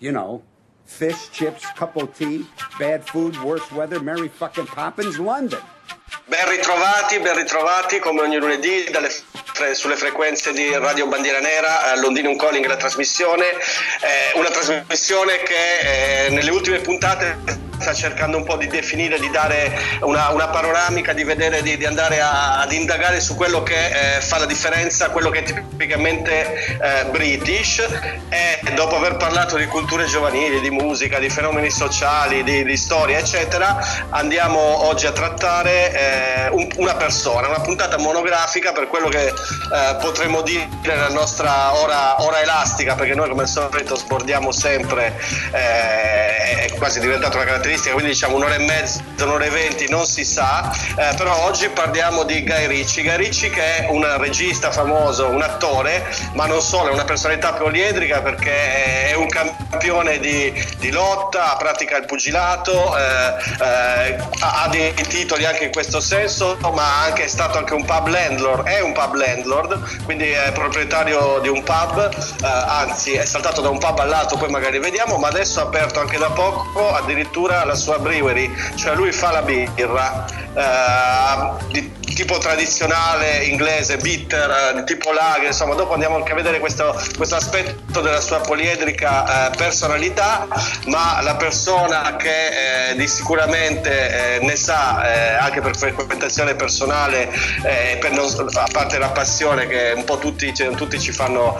You know, fish, chips, cup of tea, bad food, worse weather, Merry fucking Poppins, London. Ben ritrovati, ben ritrovati come ogni lunedì dalle, sulle frequenze di Radio Bandiera Nera, Londinium Calling la trasmissione, eh, una trasmissione che eh, nelle ultime puntate sta cercando un po' di definire, di dare una, una panoramica, di vedere, di, di andare a, ad indagare su quello che eh, fa la differenza, quello che è tipicamente eh, British. E dopo aver parlato di culture giovanili, di musica, di fenomeni sociali, di, di storia eccetera, andiamo oggi a trattare eh, un, una persona, una puntata monografica per quello che eh, potremmo dire nella nostra ora, ora, elastica, perché noi come al solito sbordiamo sempre, eh, è quasi diventata una caratteristica caratteristica, quindi diciamo un'ora e mezza, un'ora e venti, non si sa, eh, però oggi parliamo di Guy Ricci. Guy Ricci che è un regista famoso, un attore, ma non solo, è una personalità poliedrica perché è un campione di, di lotta, pratica il pugilato, eh, eh, ha dei titoli anche in questo senso, ma anche è stato anche un pub landlord, è un pub landlord, quindi è proprietario di un pub, eh, anzi è saltato da un pub all'altro, poi magari vediamo, ma adesso ha aperto anche da poco addirittura la sua brewery, cioè lui fa la birra eh, di tipo tradizionale inglese, bitter, di tipo lager, insomma dopo andiamo anche a vedere questo, questo aspetto della sua poliedrica eh, personalità, ma la persona che eh, di sicuramente eh, ne sa, eh, anche per frequentazione personale, eh, per non, a parte la passione che un po' tutti, tutti ci fanno,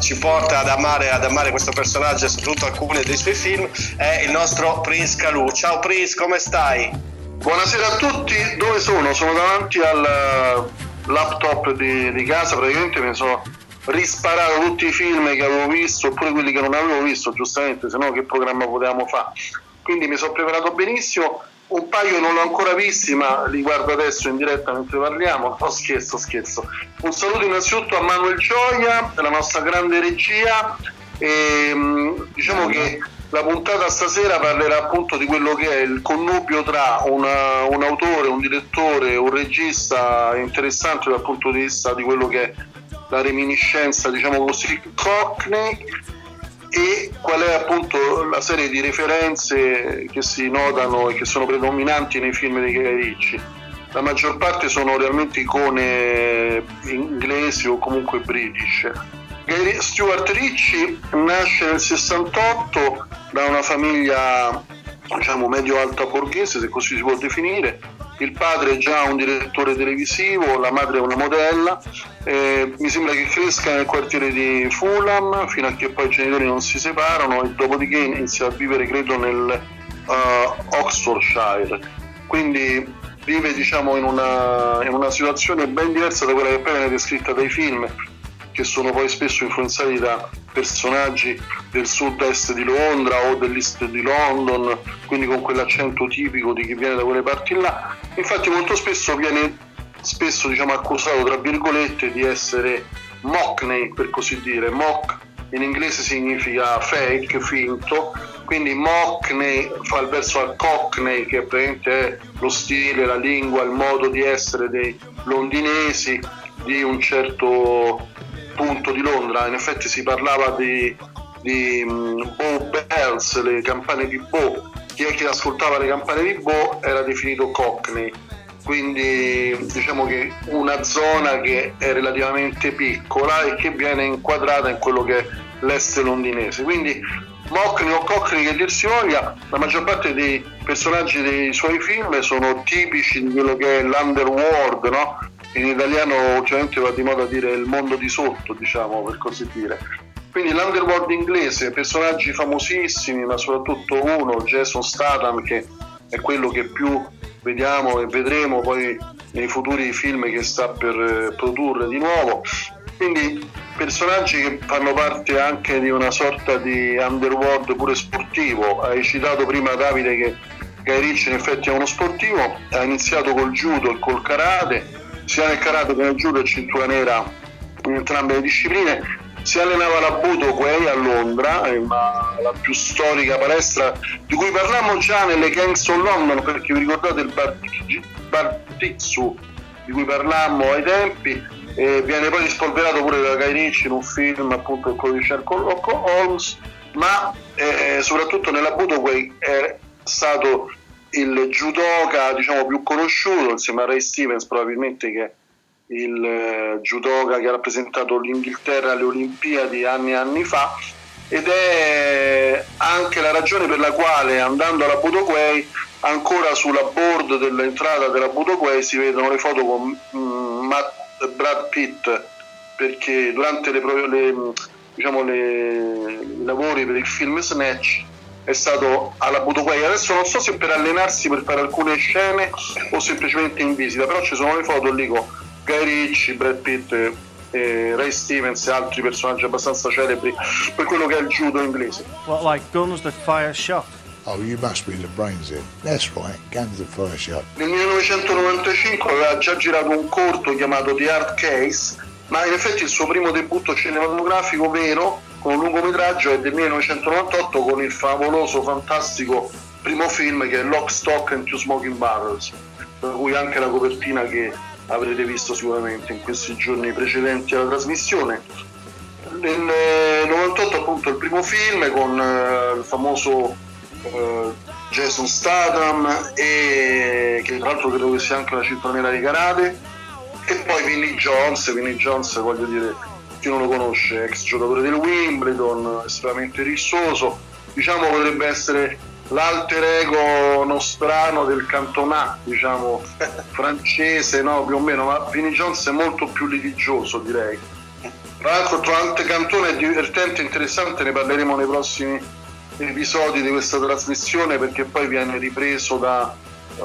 ci porta ad amare, ad amare questo personaggio e soprattutto alcuni dei suoi film, è il nostro Prince Calù. Ciao Prince, come stai? Buonasera a tutti, dove sono? Sono davanti al eh, laptop di, di casa, praticamente mi sono risparato tutti i film che avevo visto oppure quelli che non avevo visto, giustamente, se no che programma potevamo fare. Quindi mi sono preparato benissimo, un paio non l'ho ancora visti, ma li guardo adesso in diretta mentre parliamo. No, scherzo, scherzo. Un saluto innanzitutto a Manuel Gioia, la nostra grande regia. E, mm, diciamo che la puntata stasera parlerà appunto di quello che è il connubio tra una, un autore, un direttore, un regista interessante dal punto di vista di quello che è la reminiscenza, diciamo così, Cockney e qual è appunto la serie di referenze che si notano e che sono predominanti nei film di Guy Ricci. La maggior parte sono realmente icone inglesi o comunque british. Stuart Ricci nasce nel 68 da una famiglia diciamo medio-alta borghese, se così si può definire. Il padre è già un direttore televisivo, la madre è una modella. Eh, mi sembra che cresca nel quartiere di Fulham fino a che poi i genitori non si separano e dopodiché inizia a vivere, credo, nel uh, Oxfordshire. Quindi vive diciamo, in, una, in una situazione ben diversa da quella che poi viene descritta dai film che sono poi spesso influenzati da personaggi del sud-est di Londra o dell'est di London, quindi con quell'accento tipico di chi viene da quelle parti là. Infatti molto spesso viene spesso diciamo, accusato tra virgolette di essere mockney per così dire, mock in inglese significa fake, finto, quindi mockney fa il verso al cockney che praticamente è lo stile, la lingua, il modo di essere dei londinesi di un certo punto di Londra, in effetti si parlava di, di um, Bow Bells, le campane di Bow, chi è che ascoltava le campane di Bow era definito Cockney, quindi diciamo che una zona che è relativamente piccola e che viene inquadrata in quello che è l'est londinese. Quindi Mockney o Cockney che dir si voglia, la maggior parte dei personaggi dei suoi film sono tipici di quello che è l'underworld, no? In italiano ultimamente va di moda dire il mondo di sotto, diciamo per così dire. Quindi l'underworld inglese, personaggi famosissimi, ma soprattutto uno, Jason Statham, che è quello che più vediamo e vedremo poi nei futuri film che sta per eh, produrre di nuovo. Quindi personaggi che fanno parte anche di una sorta di underworld pure sportivo. Hai citato prima Davide che Guy Ricci in effetti è uno sportivo, ha iniziato col judo e col karate, sia nel karate che nel judo e cintura nera in entrambe le discipline. Si allenava alla Budo Quay a Londra, la più storica palestra di cui parlammo già nelle Gangs of London, perché vi ricordate il Bar, di cui parlammo ai tempi, e viene poi rispolverato pure da Guy in un film appunto il di Sherlock Holmes ma eh, soprattutto nella Budoway è stato il judoka diciamo più conosciuto insieme a Ray Stevens probabilmente che è il eh, judoka che ha rappresentato l'Inghilterra alle Olimpiadi anni e anni fa ed è anche la ragione per la quale andando alla Budoway ancora sulla board dell'entrata della Budoway si vedono le foto con mm, Matt, Brad Pitt perché durante le, le, diciamo, le, i lavori per il film Snatch è stato alla Budoway adesso non so se per allenarsi per fare alcune scene o semplicemente in visita però ci sono le foto lì con Guy Ritchie, Brad Pitt e Ray Stevens e altri personaggi abbastanza celebri per quello che è il judo inglese What, like guns that fire shot? Oh, you must be the brains in. That's right, guns that fire shot. Nel 1995 aveva già girato un corto chiamato The Hard Case, ma in effetti il suo primo debutto cinematografico vero con un lungometraggio è del 1998 con il favoloso, fantastico primo film che è Lock, Stock and Two Smoking Barrels, per cui anche la copertina che avrete visto sicuramente in questi giorni precedenti alla trasmissione. Nel 98 appunto il primo film con eh, il famoso eh, Jason Statham e che tra l'altro credo che sia anche una cintura nera di karate e poi Vinnie Jones, Vinnie Jones voglio dire chi non lo conosce, ex giocatore del Wimbledon, estremamente rissoso, diciamo potrebbe essere l'alter ego nostrano del Cantona, diciamo francese, no, più o meno, ma Vinnie Jones è molto più litigioso direi. Tra l'altro Trante Cantone è divertente e interessante, ne parleremo nei prossimi episodi di questa trasmissione perché poi viene ripreso da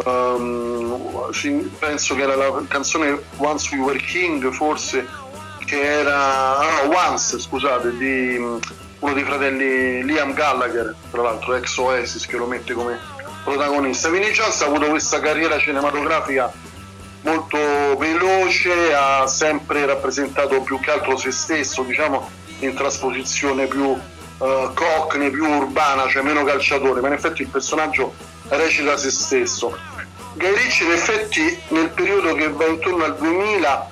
um, penso che era la canzone Once We Were King forse che era ah, no, Once scusate di um, uno dei fratelli Liam Gallagher tra l'altro ex Oasis che lo mette come protagonista Vinnie Jones ha avuto questa carriera cinematografica molto veloce ha sempre rappresentato più che altro se stesso diciamo in trasposizione più uh, cockney, più urbana, cioè meno calciatore, ma in effetti il personaggio recita se stesso. Guy Ritchie in effetti nel periodo che va intorno al 2000,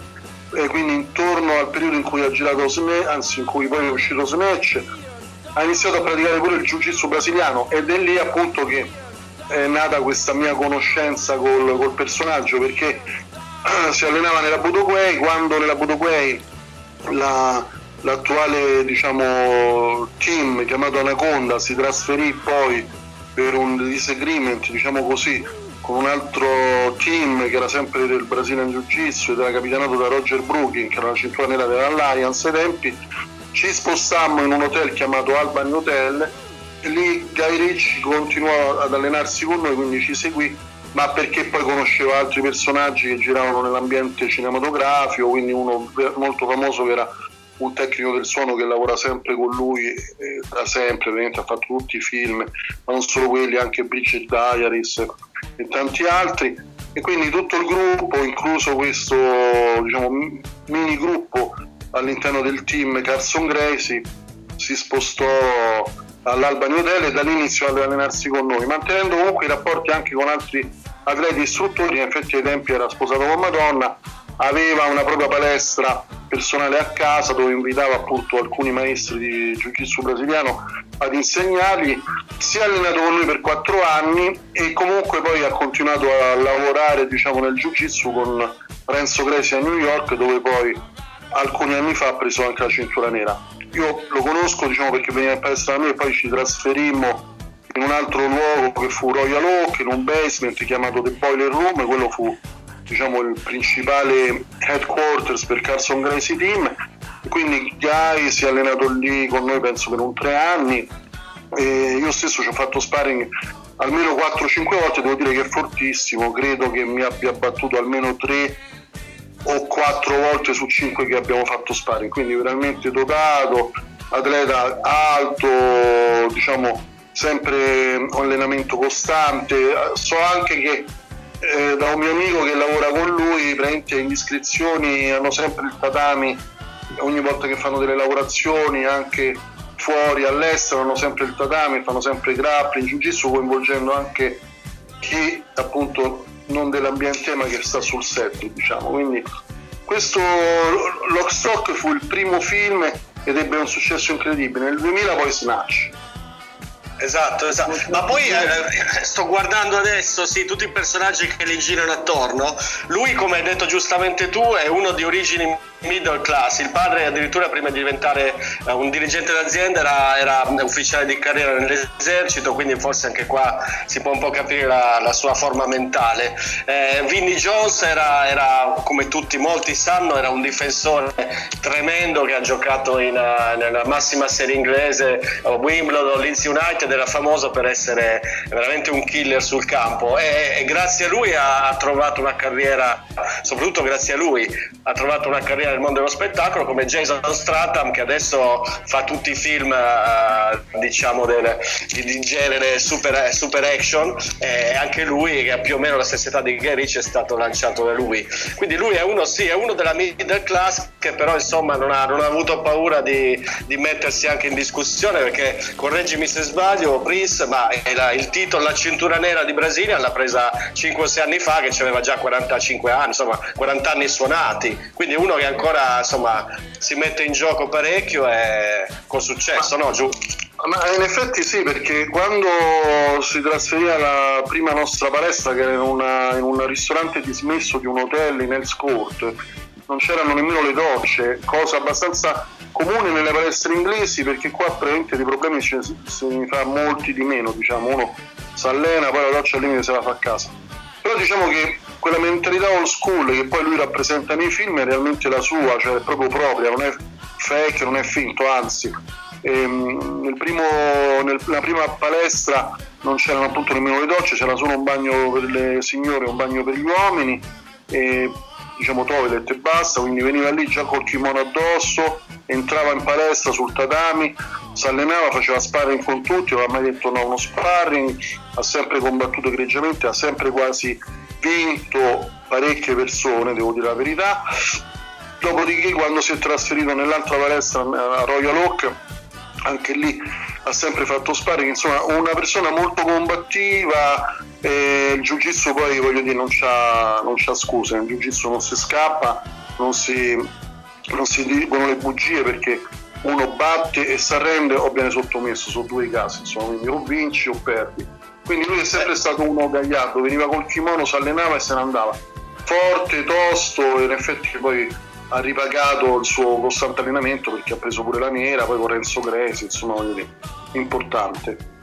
eh, quindi intorno al periodo in cui ha girato Snatch, anzi in cui poi è uscito Snatch, ha iniziato a praticare pure il jiu-jitsu brasiliano. Ed è lì appunto che è nata questa mia conoscenza col, col personaggio perché si allenava nella Budoway, quando nella Budoway la, l'attuale diciamo, team chiamato Anaconda si trasferì poi per un disagreement diciamo così con un altro team che era sempre del Brazilian Jiu-Jitsu ed era capitanato da Roger Brooking che era la cintura nera dell'Alliance ai tempi ci spostammo in un hotel chiamato Albany Hotel e lì Guy Ritchie continuò ad allenarsi con noi quindi ci seguì ma perché poi conosceva altri personaggi che giravano nell'ambiente cinematografico quindi uno molto famoso che era un tecnico del suono che lavora sempre con lui eh, da sempre, ovviamente ha fatto tutti i film, ma non solo quelli, anche Bridget Diaries e tanti altri. E quindi tutto il gruppo, incluso questo diciamo, mini gruppo all'interno del team Carson Gracie, si spostò all'Albany Hotel e da lì iniziò ad allenarsi con noi, mantenendo comunque i rapporti anche con altri atleti istruttori, in effetti ai tempi era sposato con Madonna, aveva una propria palestra personale a casa dove invitava appunto alcuni maestri di jiu-jitsu brasiliano ad insegnargli, si è allenato con noi per quattro anni e comunque poi ha continuato a lavorare diciamo, nel jiu-jitsu con Renzo Gresi a New York dove poi alcuni anni fa ha preso anche la cintura nera. Io lo conosco diciamo, perché veniva in palestra da me e poi ci trasferimmo in un altro luogo che fu Royal Oak, in un basement chiamato The Boiler Room, quello fu diciamo, il principale headquarters per Carson Gracie Team. Quindi Guy si è allenato lì con noi penso per un tre anni. E io stesso ci ho fatto sparring almeno 4-5 volte, devo dire che è fortissimo, credo che mi abbia battuto almeno 3 o 4 volte su 5 che abbiamo fatto sparring, quindi veramente dotato, atleta alto, diciamo sempre un allenamento costante, so anche che eh, da un mio amico che lavora con lui, praticamente in iscrizioni hanno sempre il tatami, ogni volta che fanno delle lavorazioni anche fuori all'estero hanno sempre il tatami, fanno sempre grappling, jiu-jitsu coinvolgendo anche chi appunto non dell'ambiente ma che sta sul set diciamo, quindi questo Lock Stock fu il primo film ed ebbe un successo incredibile. Nel 2000 poi Snatch. Esatto, esatto. Ma poi eh, sto guardando adesso, sì, tutti i personaggi che gli girano attorno. Lui, come hai detto giustamente tu, è uno di origini middle class. Il padre, addirittura, prima di diventare eh, un dirigente d'azienda, era, era, ufficiale di carriera nell'esercito, quindi forse anche qua si può un po' capire la, la sua forma mentale. Eh, Vinnie Jones era, era, come tutti molti sanno, era un difensore tremendo che ha giocato in, uh, nella massima serie inglese, uh, Wimbledon, Leeds United ed era famoso per essere veramente un killer sul campo e, e grazie a lui ha, ha, trovato una carriera, soprattutto grazie a lui, ha trovato una carriera nel mondo dello spettacolo come Jason Stratham che adesso fa tutti i film uh, diciamo del, di, di, genere super, super action e anche lui che ha più o meno la stessa età di Gary è stato lanciato da lui. Quindi lui è uno, sì, è uno della middle class che però insomma non ha, non ha avuto paura di, di mettersi anche in discussione perché correggimi se sbaglio sbaglio Prince, ma la, il titolo La cintura nera di Brasilia l'ha presa 5-6 anni fa che aveva già 45 anni, insomma 40 anni suonati, quindi uno che ancora insomma si mette in gioco parecchio e con successo, ma, no Giù? Ma in effetti sì, perché quando si trasferì alla prima nostra palestra, che era in, una, in un ristorante dismesso di un hotel in Hells Court, non c'erano nemmeno le docce, cosa abbastanza comune nelle palestre inglesi perché qua praticamente di problemi ce ne fa molti di meno, diciamo, uno si allena, poi la doccia al limite se la fa a casa. Però diciamo che quella mentalità old school che poi lui rappresenta nei film è realmente la sua, cioè è proprio propria, non è fake, non è finto, anzi. Ehm, nel primo, nella prima palestra non c'erano appunto nemmeno le docce, c'era solo un bagno per le signore e un bagno per gli uomini. E, diciamo toilet e basta, quindi veniva lì già col kimono addosso, entrava in palestra sul tatami, si allenava, faceva sparring con tutti, non ha mai detto no uno sparring, ha sempre combattuto egregiamente, ha sempre quasi vinto parecchie persone, devo dire la verità. Dopodiché quando si è trasferito nell'altra palestra a Royal Oak, anche lì ha sempre fatto sparring, insomma una persona molto combattiva, e il jiu jitsu poi voglio dire non c'ha, non c'ha scuse, nel jiu jitsu non si scappa, non si, non si dicono le bugie perché uno batte e si arrende o viene sottomesso, sono due casi, insomma, quindi o vinci o perdi. Quindi lui è sempre stato uno gagliardo, veniva col kimono, si allenava e se ne andava. Forte, tosto, in effetti poi ha ripagato il suo costante allenamento perché ha preso pure la nera, poi con Renzo Gresi, insomma, importante.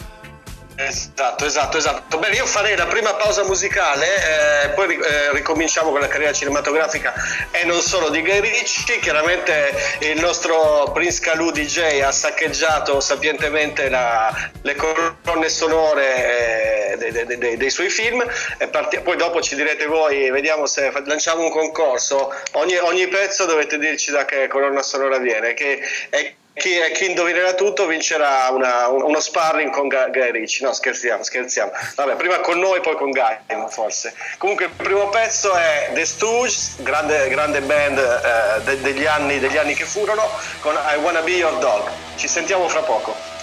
Esatto, esatto, esatto. Bene, io farei la prima pausa musicale, eh, poi eh, ricominciamo con la carriera cinematografica e non solo di Guy Ritchie. Chiaramente il nostro Prince Calù DJ ha saccheggiato sapientemente la, le colonne sonore eh, dei, dei, dei, dei, suoi film. Parti- poi dopo ci direte voi, vediamo se lanciamo un concorso. Ogni, ogni pezzo dovete dirci da che colonna sonora viene. Che è chi, chi, indovinerà tutto vincerà una, uno sparring con Guy Ricci. No, scherziamo, scherziamo. Vabbè, prima con noi, poi con Guy, forse. Comunque, il primo pezzo è The Stooges, grande, grande band eh, de, degli, anni, degli anni che furono, con I Wanna Be Your Dog. Ci sentiamo fra poco.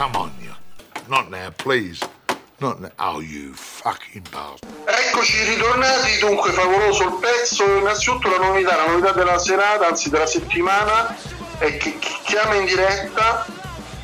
Come on, you. Not now, please. Not now. Oh, you fucking bastard. Eccoci ritornati, dunque favoloso il pezzo, innanzitutto la novità, la novità della serata, anzi della settimana, è che chi chiama in diretta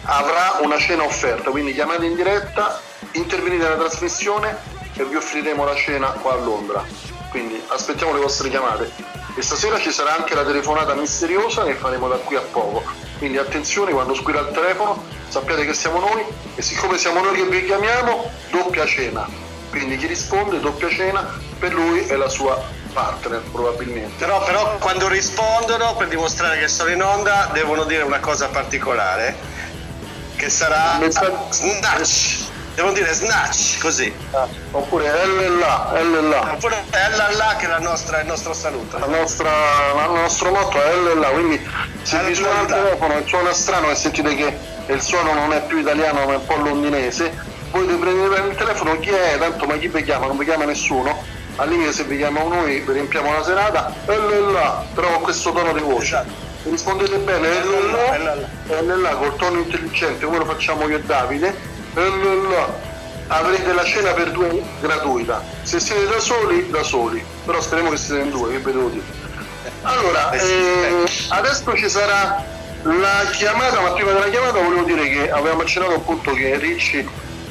avrà una cena offerta, quindi chiamate in diretta, intervenite nella trasmissione e vi offriremo la cena qua a Londra. Quindi aspettiamo le vostre chiamate. E stasera ci sarà anche la telefonata misteriosa che faremo da qui a poco. Quindi attenzione quando squilla il telefono, sappiate che siamo noi e siccome siamo noi che vi chiamiamo, doppia cena. Quindi chi risponde, doppia cena, per lui e la sua partner probabilmente. Però, però quando rispondono per dimostrare che sono in onda devono dire una cosa particolare che sarà Messaggio- snatch. Devono dire snatch così. Ah, Oppure L là, L là. Oppure là che è la nostra, il nostro saluto. La nostra, la- il nostro motto è L là, quindi se vi suona il telefono e suona strano e sentite che il suono non è più italiano ma è un po' londinese, voi dovete prendere il telefono, chi è? Tanto ma chi vi chiama? Non vi chiama nessuno. Al limite se vi chiamiamo noi vi riempiamo la serata, L là, però con questo tono di voce. Esatto. Rispondete bene, L L là, là, L là, col tono intelligente, come lo facciamo io e Davide, avrete la cena per due gratuita. Se siete da soli, da soli, però speriamo che siete in due, che ve devo dire. Allora, Eh eh, adesso ci sarà la chiamata, ma prima della chiamata volevo dire che avevamo accennato appunto che Ricci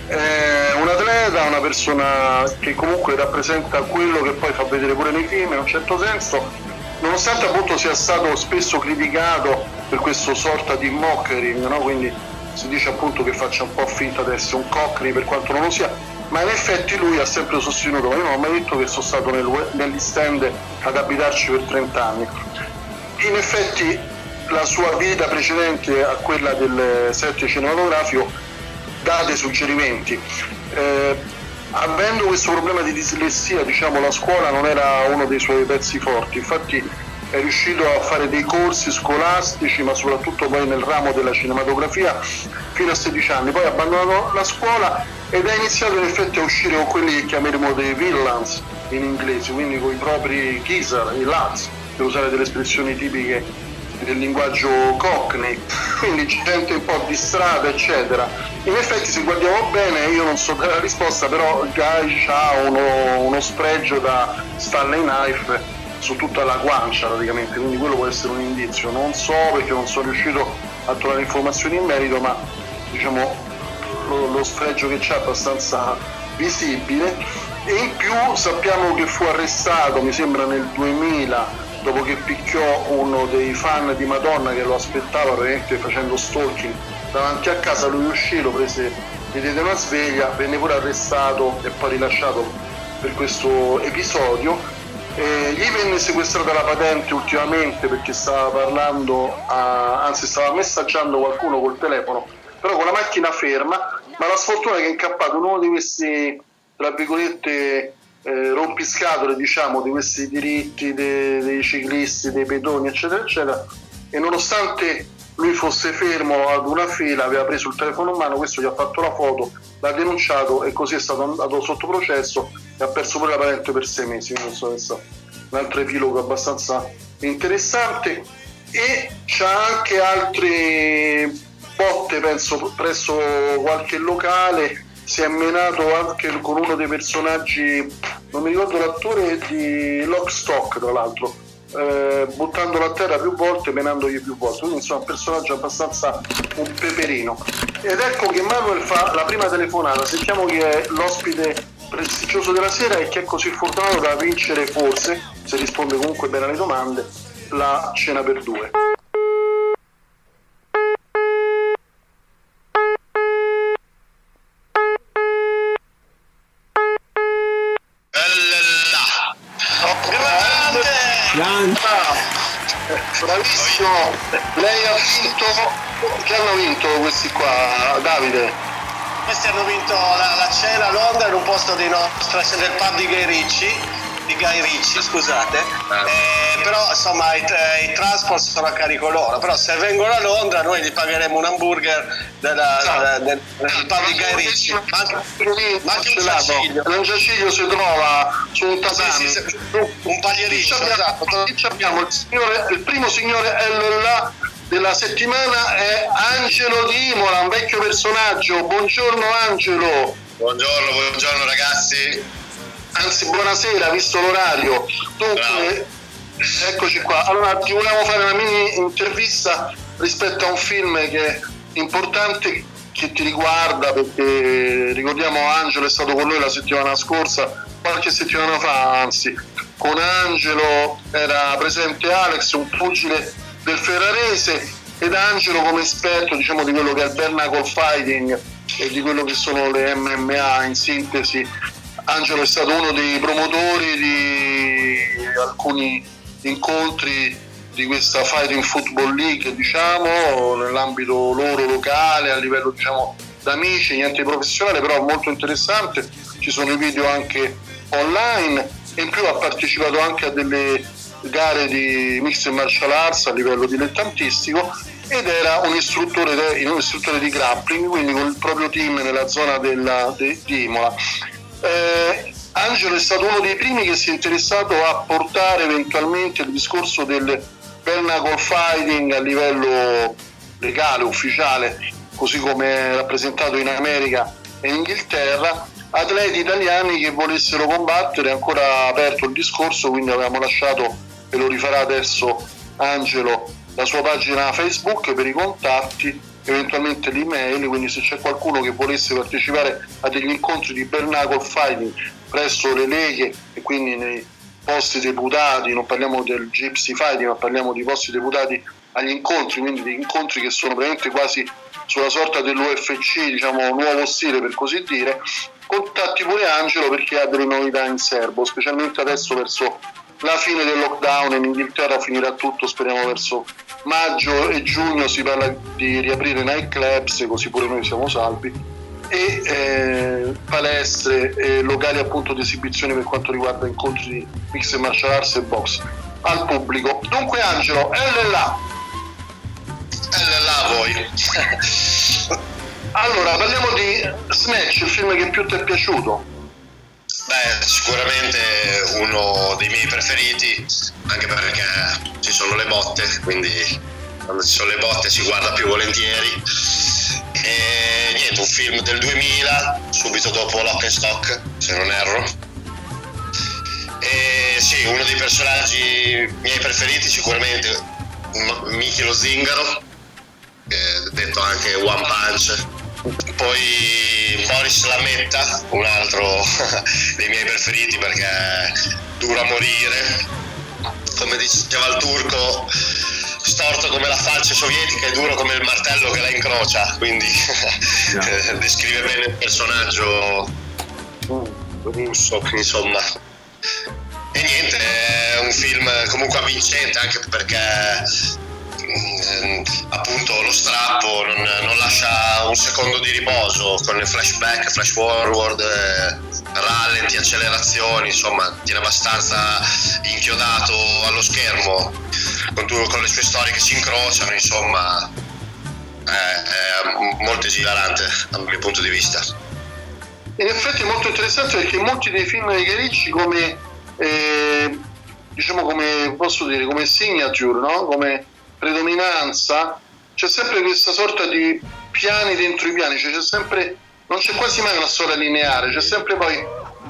è un atleta, una persona che comunque rappresenta quello che poi fa vedere pure nei film in un certo senso, nonostante appunto sia stato spesso criticato per questo sorta di mockering, no? quindi si dice appunto che faccia un po' finta di essere un cockney per quanto non lo sia, ma in effetti lui ha sempre sostenuto, ma io non ho mai detto che sono stato nel, negli stand ad abitarci per 30 anni. In effetti la sua vita precedente a quella del set cinematografico dà dei suggerimenti. Eh, avendo questo problema di dislessia, diciamo, la scuola non era uno dei suoi pezzi forti, infatti è riuscito a fare dei corsi scolastici, ma soprattutto poi nel ramo della cinematografia fino a 16 anni, poi ha abbandonato la scuola ed ha iniziato in effetti a uscire con quelli che chiameremo dei villains in inglese, quindi con i propri geezer, i lads, per usare delle espressioni tipiche del linguaggio cockney, quindi gente un po' di strada, eccetera. In effetti, se guardiamo bene, io non so dare la risposta, però Guy ha uno, uno spregio da Stanley Knife su tutta la guancia praticamente, quindi quello può essere un indizio. Non so perché non sono riuscito a trovare informazioni in merito, ma diciamo lo, lo sfregio che c'è è abbastanza visibile e in più sappiamo che fu arrestato, mi sembra nel 2000, dopo che picchiò uno dei fan di Madonna che lo aspettava praticamente facendo stalking davanti a casa, lui uscì, lo prese, gli diede una sveglia, venne pure arrestato e poi rilasciato per questo episodio. Eh, gli venne sequestrata la patente ultimamente perché stava parlando, a- anzi stava messaggiando qualcuno col telefono, però con la macchina ferma, ma la sfortuna è che è incappato in uno di questi, tra virgolette, eh, rompiscatole, diciamo, di questi diritti de- dei ciclisti, dei pedoni, eccetera, eccetera, e nonostante lui fosse fermo ad una fila, aveva preso il telefono in mano, questo gli ha fatto la foto, l'ha denunciato e così è stato andato sotto processo e ha perso pure la patente per sei mesi, quindi insomma, questo è un altro epilogo abbastanza interessante. E c'ha anche altre botte, penso, presso qualche locale, si è menato anche con uno dei personaggi, non mi ricordo l'attore di Lockstock tra l'altro, eh, buttandolo a terra più volte, menandogli più volte. Quindi insomma un personaggio abbastanza un peperino. Ed ecco che Manuel fa la prima telefonata, sentiamo chi è l'ospite prestigioso della sera e chi è così fortunato da vincere forse, se risponde comunque bene alle domande, la cena per due. Bravissimo, lei ha vinto, che hanno vinto questi qua, Davide? Questi hanno vinto la, la cena a Londra in un posto di nostra, del pub di Guy Ricci, di Guy Ricci, scusate. Eh, però insomma i, i transport sono a carico loro, però se vengono a Londra noi gli pagheremo un hamburger della, Esatto. del, del pub di Guy Ricci. Ma anche, ma anche un giaciglio. Un giaciglio si trova su un tatami. sì, sì, un pagliericcio, abbiamo, esatto. abbiamo il, signore- il primo signore L là della settimana è Angelo di Imola, un vecchio personaggio. Buongiorno Angelo. Buongiorno, buongiorno ragazzi. Anzi, buonasera, visto l'orario. Dunque, eccoci qua. Allora, ti volevamo fare una mini intervista rispetto a un film che è importante che ti riguarda perché ricordiamo Angelo è stato con noi la settimana scorsa, qualche settimana fa anzi, con Angelo era presente Alex, un pugile del Ferrarese ed Angelo come esperto diciamo di quello che è il Bernacle Fighting e di quello che sono le MMA in sintesi. Angelo è stato uno dei promotori di alcuni incontri di questa Fighting Football League, diciamo, nell'ambito loro locale, a livello diciamo d'amici, niente professionale, però molto interessante. Ci sono i video anche online e in più ha partecipato anche a delle gare di mixed martial arts a livello dilettantistico ed era un istruttore, un istruttore di grappling, quindi con il proprio team nella zona della, de, di Imola. Eh, Angelo è stato uno dei primi che si è interessato a portare eventualmente il discorso del Bernacle Fighting a livello legale, ufficiale, così come è rappresentato in America e in Inghilterra, atleti italiani che volessero combattere, ancora aperto il discorso, quindi avevamo lasciato, e lo rifarà adesso Angelo, la sua pagina Facebook per i contatti, eventualmente l'email, quindi se c'è qualcuno che volesse partecipare a degli incontri di Bernacle Fighting presso le leghe e quindi nei posti deputati, non parliamo del Gypsy Fighting, ma parliamo di posti deputati agli incontri, quindi di incontri che sono veramente quasi sulla sorta dell'UFC, diciamo nuovo stile per così dire, contatti pure Angelo perché ha delle novità in serbo, specialmente adesso verso la fine del lockdown in Inghilterra finirà tutto, speriamo verso maggio e giugno si parla di riaprire nightclubs, così pure noi siamo salvi e eh, palestre e locali appunto di esibizione per quanto riguarda incontri di mix martial arts e box al pubblico. Dunque Angelo, L là. L là voi. allora, parliamo di Snatch, il film che più ti è piaciuto. Beh, sicuramente uno dei miei preferiti, anche perché ci sono le botte, quindi quando ci sono le botte si guarda più volentieri e niente, un film del 2000, subito dopo Lock and Stock, se non erro. E sì, uno dei personaggi miei preferiti sicuramente Miki lo Zingaro, detto anche One Punch. Poi Boris Lametta, un altro dei miei preferiti perché dura a morire. Come diceva il turco, storto come la falce sovietica e duro come il martello che la incrocia, quindi yeah. descrive bene il personaggio russo, insomma. E niente, è un film comunque avvincente anche perché appunto lo strappo non, non, lascia un secondo di riposo con il flashback, flash forward, eh, rallenti, accelerazioni, insomma tiene abbastanza inchiodato allo schermo con, con le sue storie che si incrociano, insomma è, è molto esilarante dal mio punto di vista. In effetti è molto interessante perché molti dei film di Caricci come eh, diciamo come posso dire come signature, no? come predominanza, c'è sempre questa sorta di piani dentro i piani, cioè c'è sempre non c'è quasi mai una storia lineare, c'è sempre poi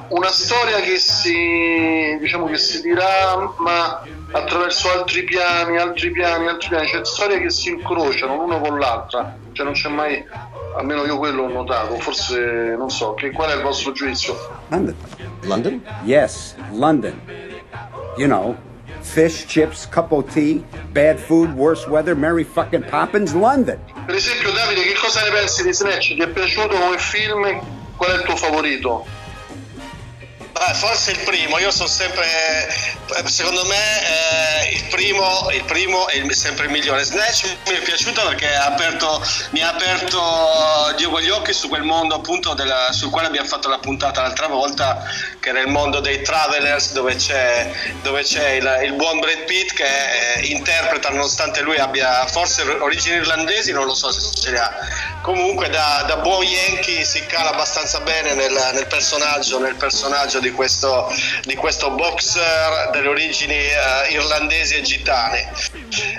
una storia che si, diciamo che si dirama attraverso altri piani, altri piani, altri piani, c'è storie che si incrociano l'uno con l'altra, cioè non c'è mai, almeno io quello ho notato, forse non so, che, qual è il vostro giudizio? London. London? Yes, London. You know, fish, chips, cup of tea, bad food, worse weather, Mary fucking Poppins, London. Per esempio Davide, che cosa ne pensi di Snatch? Ti è piaciuto come film? Qual è il tuo favorito? Beh, forse il primo, io sono sempre, secondo me eh, il, primo, il primo è sempre il migliore. Snatch mi è piaciuto perché ha aperto, mi ha aperto Dio con gli occhi su quel mondo appunto della, sul quale abbiamo fatto la puntata l'altra volta, che era il mondo dei travelers dove c'è, dove c'è il, il, buon Brad Pitt che eh, interpreta, nonostante lui abbia forse origini irlandesi, non lo so se ce le ha. Comunque da, da buon Yankee si cala abbastanza bene nel, nel personaggio, nel personaggio di questo, di questo boxer delle origini uh, irlandesi e gitane.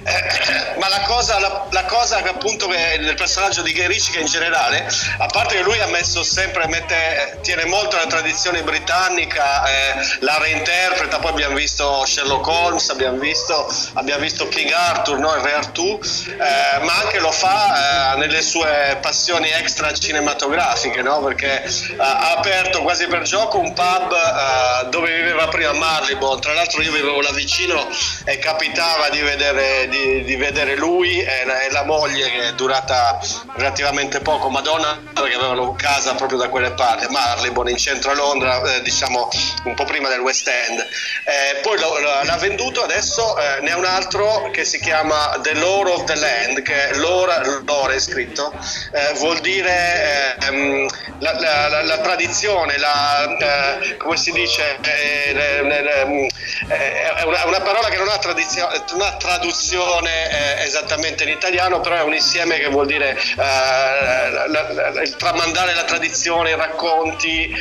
Eh, ma la cosa, la, la cosa che appunto che del personaggio di Ritchie che in generale, a parte che lui ha messo sempre, mette, tiene molto la tradizione britannica, eh, la reinterpreta, poi abbiamo visto Sherlock Holmes, abbiamo visto, abbiamo visto King Arthur, no? il Re Artù, eh, ma anche lo fa eh, nelle sue passioni extra cinematografiche, no? perché eh, ha aperto quasi per gioco un pub eh, dove viveva prima Marleybourne, tra l'altro io vivevo là vicino e capitava di vedere, di, di vedere lui e la, e la, moglie che è durata relativamente poco, Madonna perché avevano casa proprio da quelle parti, Marleybourne in centro a Londra, eh, diciamo un po' prima del West End. Eh, poi lo, lo, l'ha venduto, adesso eh, ne ha un altro che si chiama The Lore of the Land, che è lore, lore è scritto, eh, vuol dire ehm, la, la, la, tradizione, la, eh, come si dice, eh, è una, una, parola che non ha, una traduzione esattamente in italiano, però è un insieme che vuol dire il tramandare la tradizione, i racconti,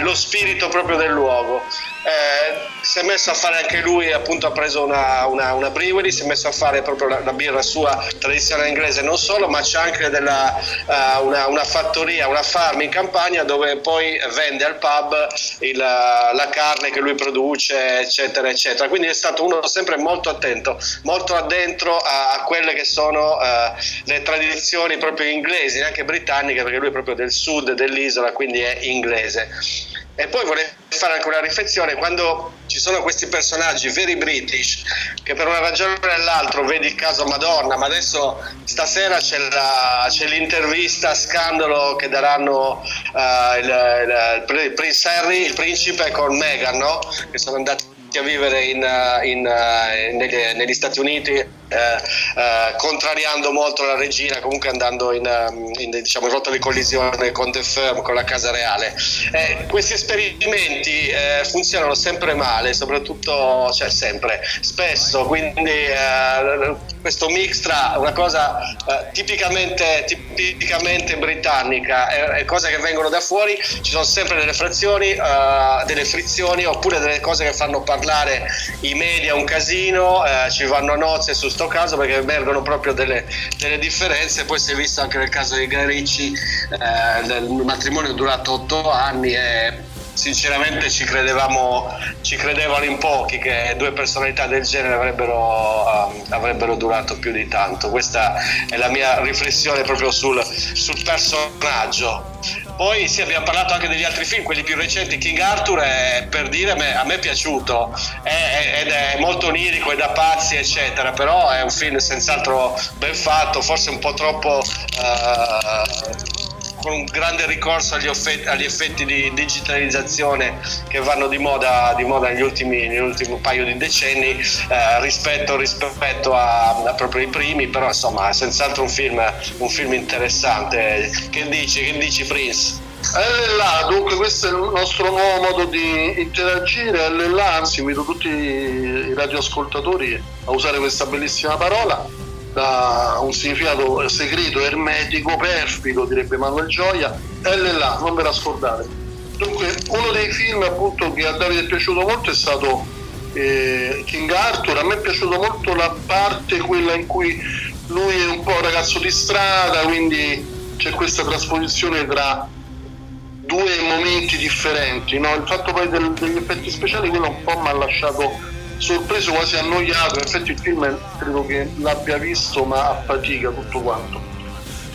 lo spirito proprio del luogo. Eh, si è messo a fare anche lui, appunto ha preso una, una, una brewery, si è messo a fare proprio la, la birra sua tradizionale inglese, non solo, ma c'è anche della, uh, una, una, fattoria, una farm in campagna dove poi vende al pub il, la carne che lui produce, eccetera, eccetera. Quindi è stato uno sempre molto attento, molto addentro a, a quelle che sono uh, le tradizioni proprio inglesi, neanche britanniche, perché lui è proprio del sud dell'isola, quindi è inglese. E poi vorrei fare anche una riflessione, quando ci sono questi personaggi veri british, che per una ragione o nell'altra, vedi il caso Madonna, ma adesso stasera c'è, la, c'è l'intervista scandalo che daranno uh, il, il, il, Prince Harry, il principe con Meghan, no? che sono andati a vivere in, in, negli, negli Stati Uniti eh, eh, contrariando molto la regina, comunque andando in, ehm, in, diciamo, in rotta di collisione con The Firm, con la Casa Reale. Eh, questi esperimenti eh, funzionano sempre male, soprattutto, cioè sempre, spesso, quindi eh, questo mix tra una cosa eh, tipicamente, tipicamente, britannica e, cose che vengono da fuori, ci sono sempre delle frazioni, delle frizioni oppure delle cose che fanno parlare i media un casino, ci vanno nozze su questo caso perché emergono proprio delle, delle differenze, poi si è visto anche nel caso di Garicci, eh, il matrimonio è durato otto anni e sinceramente ci credevamo, ci credevano in pochi che due personalità del genere avrebbero, um, avrebbero durato più di tanto. Questa è la mia riflessione proprio sul, sul personaggio. Poi sì, abbiamo parlato anche degli altri film, quelli più recenti. King Arthur è, per dire, a me è piaciuto, è, ed è molto onirico, è da pazzi, eccetera, però è un film senz'altro ben fatto, forse un po' troppo... Uh, con un grande ricorso agli, effetti, agli effetti di digitalizzazione che vanno di moda, di moda negli, ultimi, negli, ultimi, paio di decenni eh, rispetto, rispetto a, a, proprio i primi, però insomma è senz'altro un film, un film interessante. Che dici, che dici Prince? Là, dunque questo è il nostro nuovo modo di interagire, là, anzi invito tutti i radioascoltatori a usare questa bellissima parola da un significato segreto, ermetico, perfido, direbbe Manuel Gioia, là, non ve la scordate. Dunque, uno dei film appunto che a Davide è piaciuto molto è stato eh, King Arthur, a me è piaciuta molto la parte quella in cui lui è un po' un ragazzo di strada, quindi c'è questa trasposizione tra due momenti differenti, no? il fatto poi del, degli effetti speciali quello un po' mi ha lasciato sorpreso, quasi annoiato. In effetti il film credo che l'abbia visto, ma a fatica tutto quanto.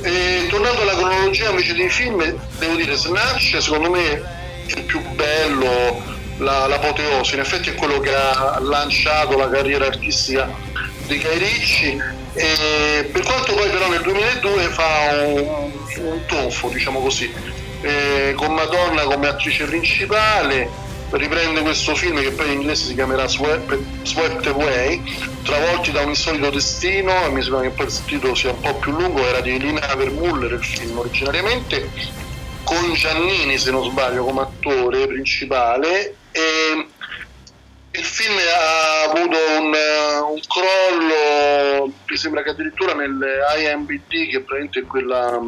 E, tornando alla cronologia invece dei film, devo dire Snatch secondo me è il più bello, la, l'apoteosi, in effetti è quello che ha lanciato la carriera artistica di Guy Ricci e per quanto poi però nel 2002 fa un, un tonfo, diciamo così, eh, con Madonna come attrice principale, riprende questo film che poi in inglese si chiamerà Swept, Away, travolti da un insolito destino, e mi sembra che poi il titolo sia un po' più lungo, era di Lina Vermuller il film originariamente, con Giannini se non sbaglio come attore principale e il film ha avuto un, un crollo, mi sembra che addirittura nell'IMBD, che praticamente è quella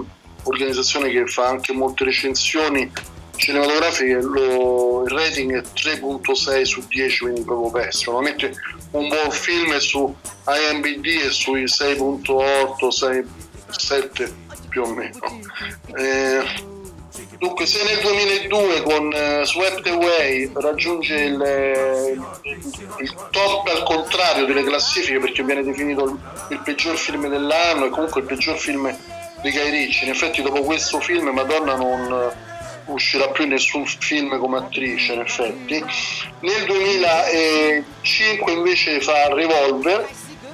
organizzazione che fa anche molte recensioni cinematografiche lo, il rating è 3.6 su 10, quindi proprio pessimo. Normalmente un buon film è su IMBD e sui 6.8, 6, 7 più o meno. Eh, Dunque, se nel 2002 con uh, Swept Away raggiunge il, il, il, top al contrario delle classifiche perché viene definito il, il, peggior film dell'anno e comunque il peggior film di Guy Ricci, in effetti dopo questo film Madonna non uscirà più nessun film come attrice, in effetti. Nel 2005 invece fa Revolver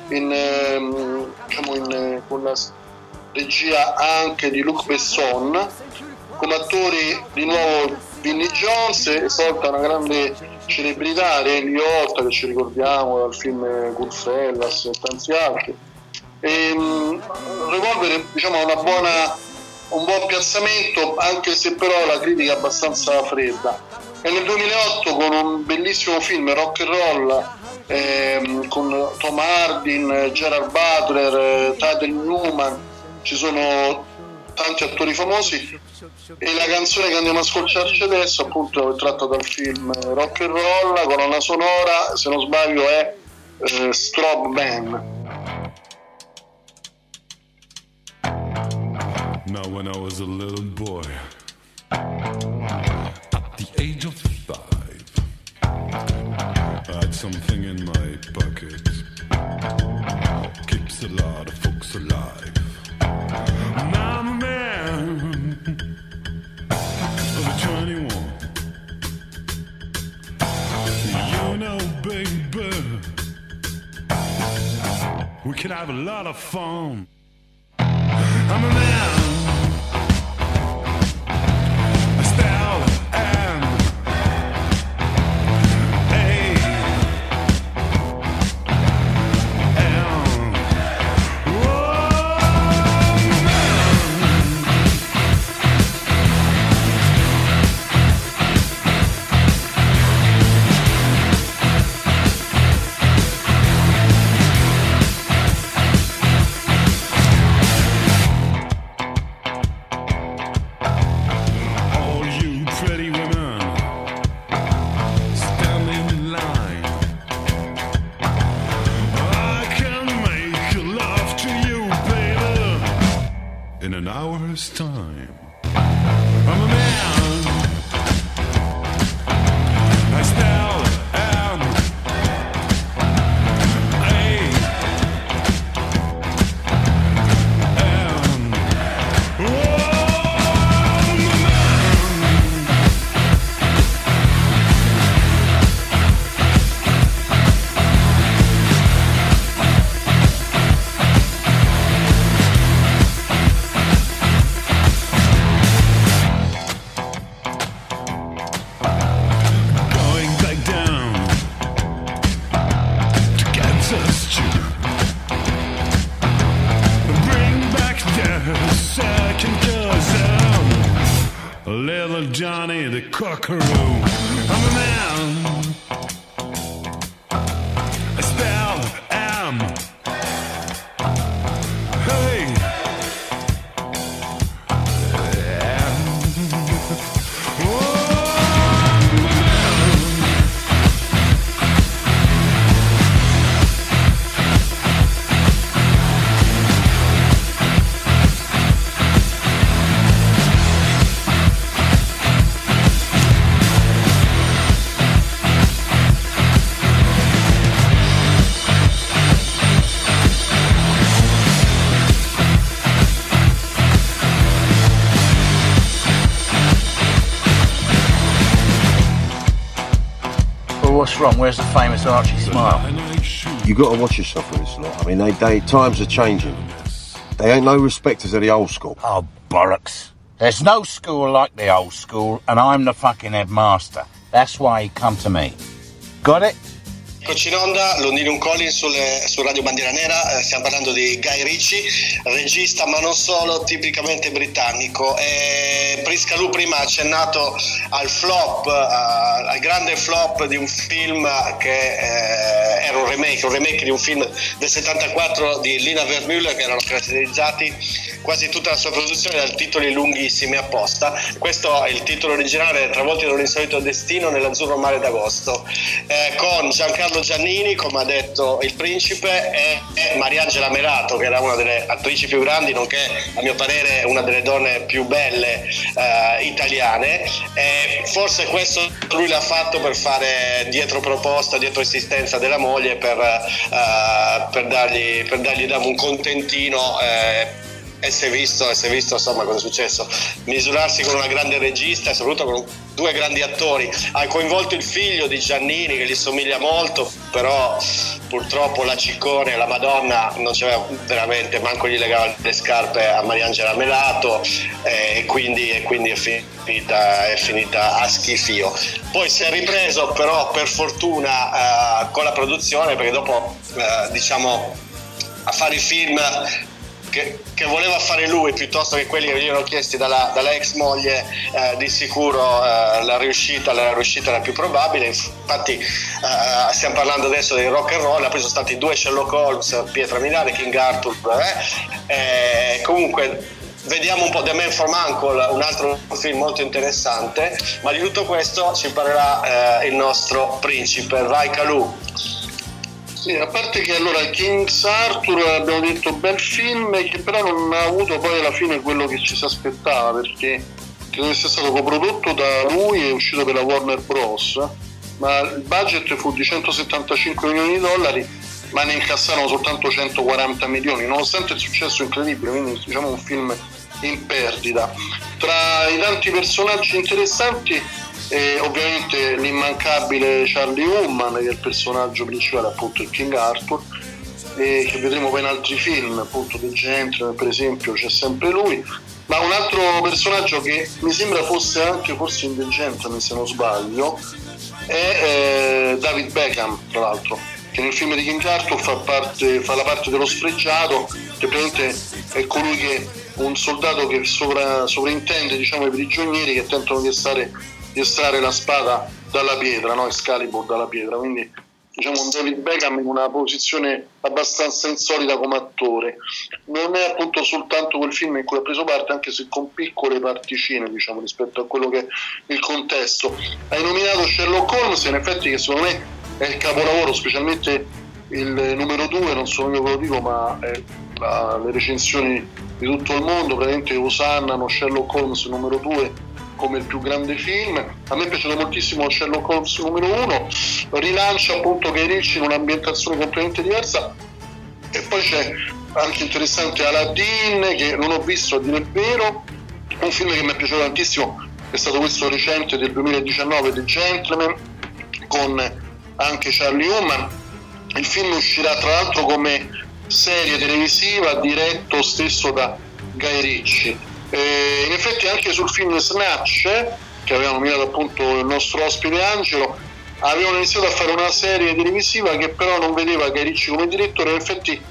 in, uh, diciamo in, con la regia anche di Luc Besson come attori di nuovo Vinnie Jones esorta una grande celebrità Ray Liotta che ci ricordiamo dal film Goodfellas e tanti altri e, um, Revolver diciamo ha buona, un buon piazzamento anche se però la critica è abbastanza fredda e nel 2008 con un bellissimo film Rock and Roll ehm, con Tom Hardin, Gerard Butler, Tadel Newman ci sono tanti attori famosi e la canzone che andiamo a ascoltarci adesso appunto è tratta dal film Rock and Roll, la colonna sonora se non sbaglio è eh, Strobe Man. Now when I was a little boy at the age of five I had something in my pocket keeps a lot of folks alive Now I'm a man over 21. You know, baby, we can have a lot of fun. I'm a man. Wrong? Where's the famous Archie smile? You got to watch yourself with this lot. I mean, they, they times are changing. They ain't no respecters of the old school. Oh, bollocks. There's no school like the old school, and I'm the fucking headmaster. That's why he come to me. Got it? Eccoci in onda, Londinium Calling sulle, su Radio Bandiera Nera, eh, stiamo parlando di Guy Ricci, regista ma non solo, tipicamente britannico. E Prisca Lu prima ha accennato al flop, uh, al grande flop di un film che eh, era un remake, un remake di un film del 74 di Lina Vermüller che erano caratterizzati quasi tutta la sua produzione da titoli lunghissimi apposta. Questo è il titolo originale Travolti da un insolito destino nell'azzurro mare d'agosto, eh, con Giancarlo Giannini, come ha detto il principe, e, Mariangela Merato, che era una delle attrici più grandi, nonché a mio parere una delle donne più belle eh, italiane. E forse questo lui l'ha fatto per fare dietro proposta, dietro insistenza della moglie per, eh, per dargli, per dargli un contentino eh, e si è visto, si è visto insomma cosa è successo. Misurarsi con una grande regista e soprattutto con due grandi attori. Ha coinvolto il figlio di Giannini che gli somiglia molto, però purtroppo la Ciccone, la Madonna, non c'aveva veramente, manco gli legava le scarpe a Mariangela Melato e quindi, e quindi è, finita, è, finita, a schifio. Poi si è ripreso però per fortuna eh, con la produzione perché dopo eh, diciamo a fare i film che, che, voleva fare lui piuttosto che quelli che gli erano chiesti dalla, dalla ex moglie, eh, di sicuro eh, la, riuscita, la riuscita era più probabile. Infatti, eh, stiamo parlando adesso di rock and roll. Ha preso stati due Sherlock Holmes, Pietra Milare, King Arthur. Eh. comunque, vediamo un po' The Man from Uncle, un altro film molto interessante. Ma di tutto questo ci parlerà eh, il nostro principe, Vai Calù. Sì, a parte che allora King's Arthur abbiamo detto bel film che però non ha avuto poi alla fine quello che ci si aspettava perché credo sia stato coprodotto da lui e uscito per la Warner Bros. Ma il budget fu di 175 milioni di dollari ma ne incassarono soltanto 140 milioni, nonostante il successo incredibile, quindi diciamo un film in perdita. Tra i tanti personaggi interessanti e ovviamente l'immancabile Charlie Human che è il personaggio principale appunto il King Arthur e che vedremo poi in altri film appunto The Gentleman per esempio c'è sempre lui. Ma un altro personaggio che mi sembra fosse anche forse in The Gentleman se non sbaglio è eh, David Beckham tra l'altro che nel film di King Arthur fa, parte, fa la parte dello sfregiato che praticamente è colui che un soldato che sovra, sovrintende diciamo, i prigionieri che tentano di stare di estrarre la spada dalla pietra, no? Excalibur dalla pietra, quindi diciamo un David Beckham in una posizione abbastanza insolita come attore. Non è appunto soltanto quel film in cui ha preso parte, anche se con piccole particine, diciamo, rispetto a quello che è il contesto. Hai nominato Sherlock Holmes, in effetti che secondo me è il capolavoro, specialmente il numero due, non solo io ve lo dico, ma la, le recensioni di tutto il mondo, praticamente osannano Sherlock Holmes numero due come il più grande film. A me è piaciuto moltissimo Sherlock Holmes numero uno, rilancia appunto Guy Ritchie in un'ambientazione completamente diversa. E poi c'è anche interessante Aladdin, che non ho visto a dire il vero, un film che mi è piaciuto tantissimo, è stato questo recente del 2019, The Gentleman, con anche Charlie Human. Il film uscirà tra l'altro come serie televisiva diretto stesso da Guy Ritchie eh, in effetti anche sul film Snatch, che aveva nominato appunto il nostro ospite Angelo, avevano iniziato a fare una serie televisiva che però non vedeva Ricci come direttore, in effetti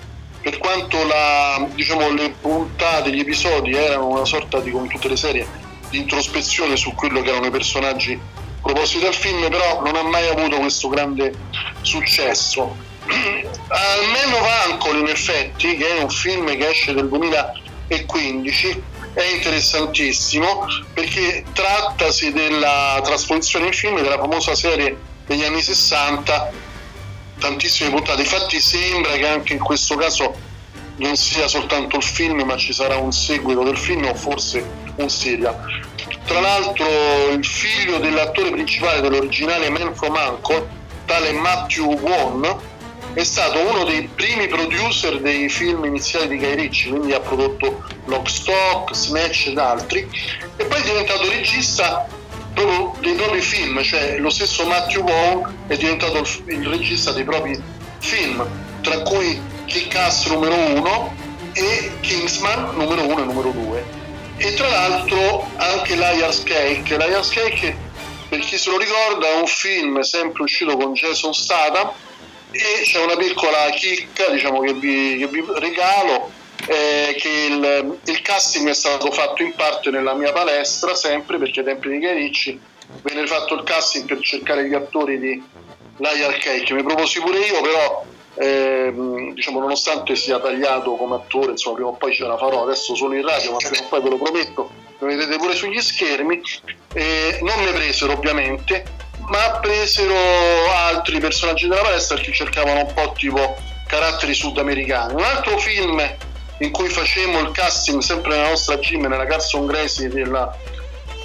per quanto la, diciamo, le puntate, gli episodi erano una sorta di, come tutte le serie, di introspezione su quello che erano i personaggi proposti dal film, però non ha mai avuto questo grande successo. Almeno Vancol in effetti, che è un film che esce del 2015, è interessantissimo perché trattasi della trasposizione in film della famosa serie degli anni 60 tantissime puntate. Infatti sembra che anche in questo caso non sia soltanto il film ma ci sarà un seguito del film o forse un serial. Tra l'altro il figlio dell'attore principale dell'originale Man from Uncle tale Matthew Won è stato uno dei primi producer dei film iniziali di Guy Ritchie, quindi ha prodotto Lock Stock, Snatch ed altri, e poi è diventato regista proprio dei propri film, cioè lo stesso Matthew Vaughn è diventato il, il regista dei propri film, tra cui Kick-Ass numero 1 e Kingsman numero 1 e numero 2. E tra l'altro anche Liar's Cake. Liar's Cake, per chi se lo ricorda, è un film sempre uscito con Jason Statham, e c'è una piccola chicca diciamo, che, vi, che vi regalo eh, che il, il, casting è stato fatto in parte nella mia palestra sempre perché ai tempi di Chiaricci venne fatto il casting per cercare gli attori di Liar Cake. Mi proposi pure io però ehm, diciamo, nonostante sia tagliato come attore, insomma, prima o poi ce la farò, adesso sono in radio, ma prima o poi ve lo prometto, lo vedrete pure sugli schermi. Eh, non ne presero ovviamente, ma presero altri personaggi della palestra che cercavano un po' tipo caratteri sudamericani. Un altro film in cui facemmo il casting sempre nella nostra gym, nella Carson Gracie della,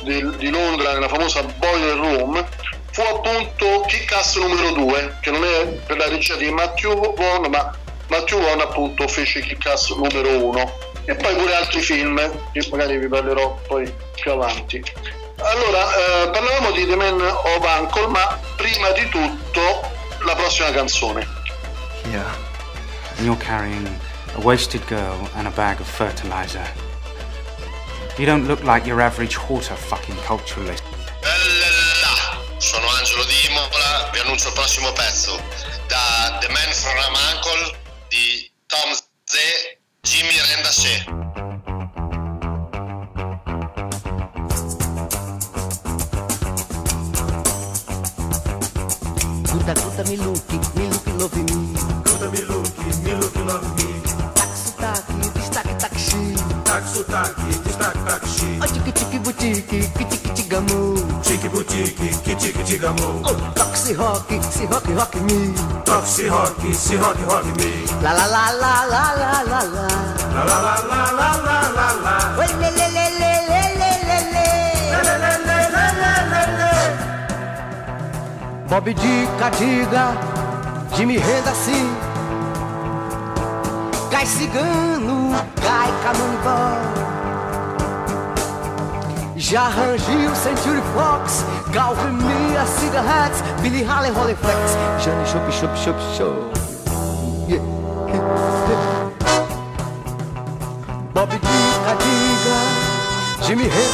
del, di Londra, nella famosa Boiler Room, fu appunto Kick Ass numero 2, che non è per la regia di Matthew Vaughn, ma Matthew Vaughn appunto fece Kick Ass numero 1 e poi pure altri film che magari vi parlerò poi più avanti. Allora, eh, parlavamo di The Man of Uncle, ma prima di tutto la prossima canzone. Yeah, and you're carrying a wasted girl and a bag of fertilizer. You don't look like your average horta fucking culturalist. Bella! Sono Angelo di Imola, vi annuncio il prossimo pezzo da The Man from Uncle di Tom Z. Jimmy Rendasce. da Gruta me look, me look love me. canta me look, me look love me. táxi sotaque, destaque taxi. táxi sotaque, destaque taxi. Oh tique tique boutique, que tique tigamu. Tique boutique, que tique tigamu. Oh toxi rock, se rock rock me. se rock, se rock rock me. La la la la la la la la. La la la la la la la la. Oi le le le le. Bob Dica, diga, Jimmy renda assim. Cai cigano, cai canonibal. Já rangiu Century Fox, Calvin Mia, Cigarettes, Billy Haley, Holly Flex, Johnny Shop, Shop, Shop, Shop. Yeah. Bob Dica, diga, Jimmy renda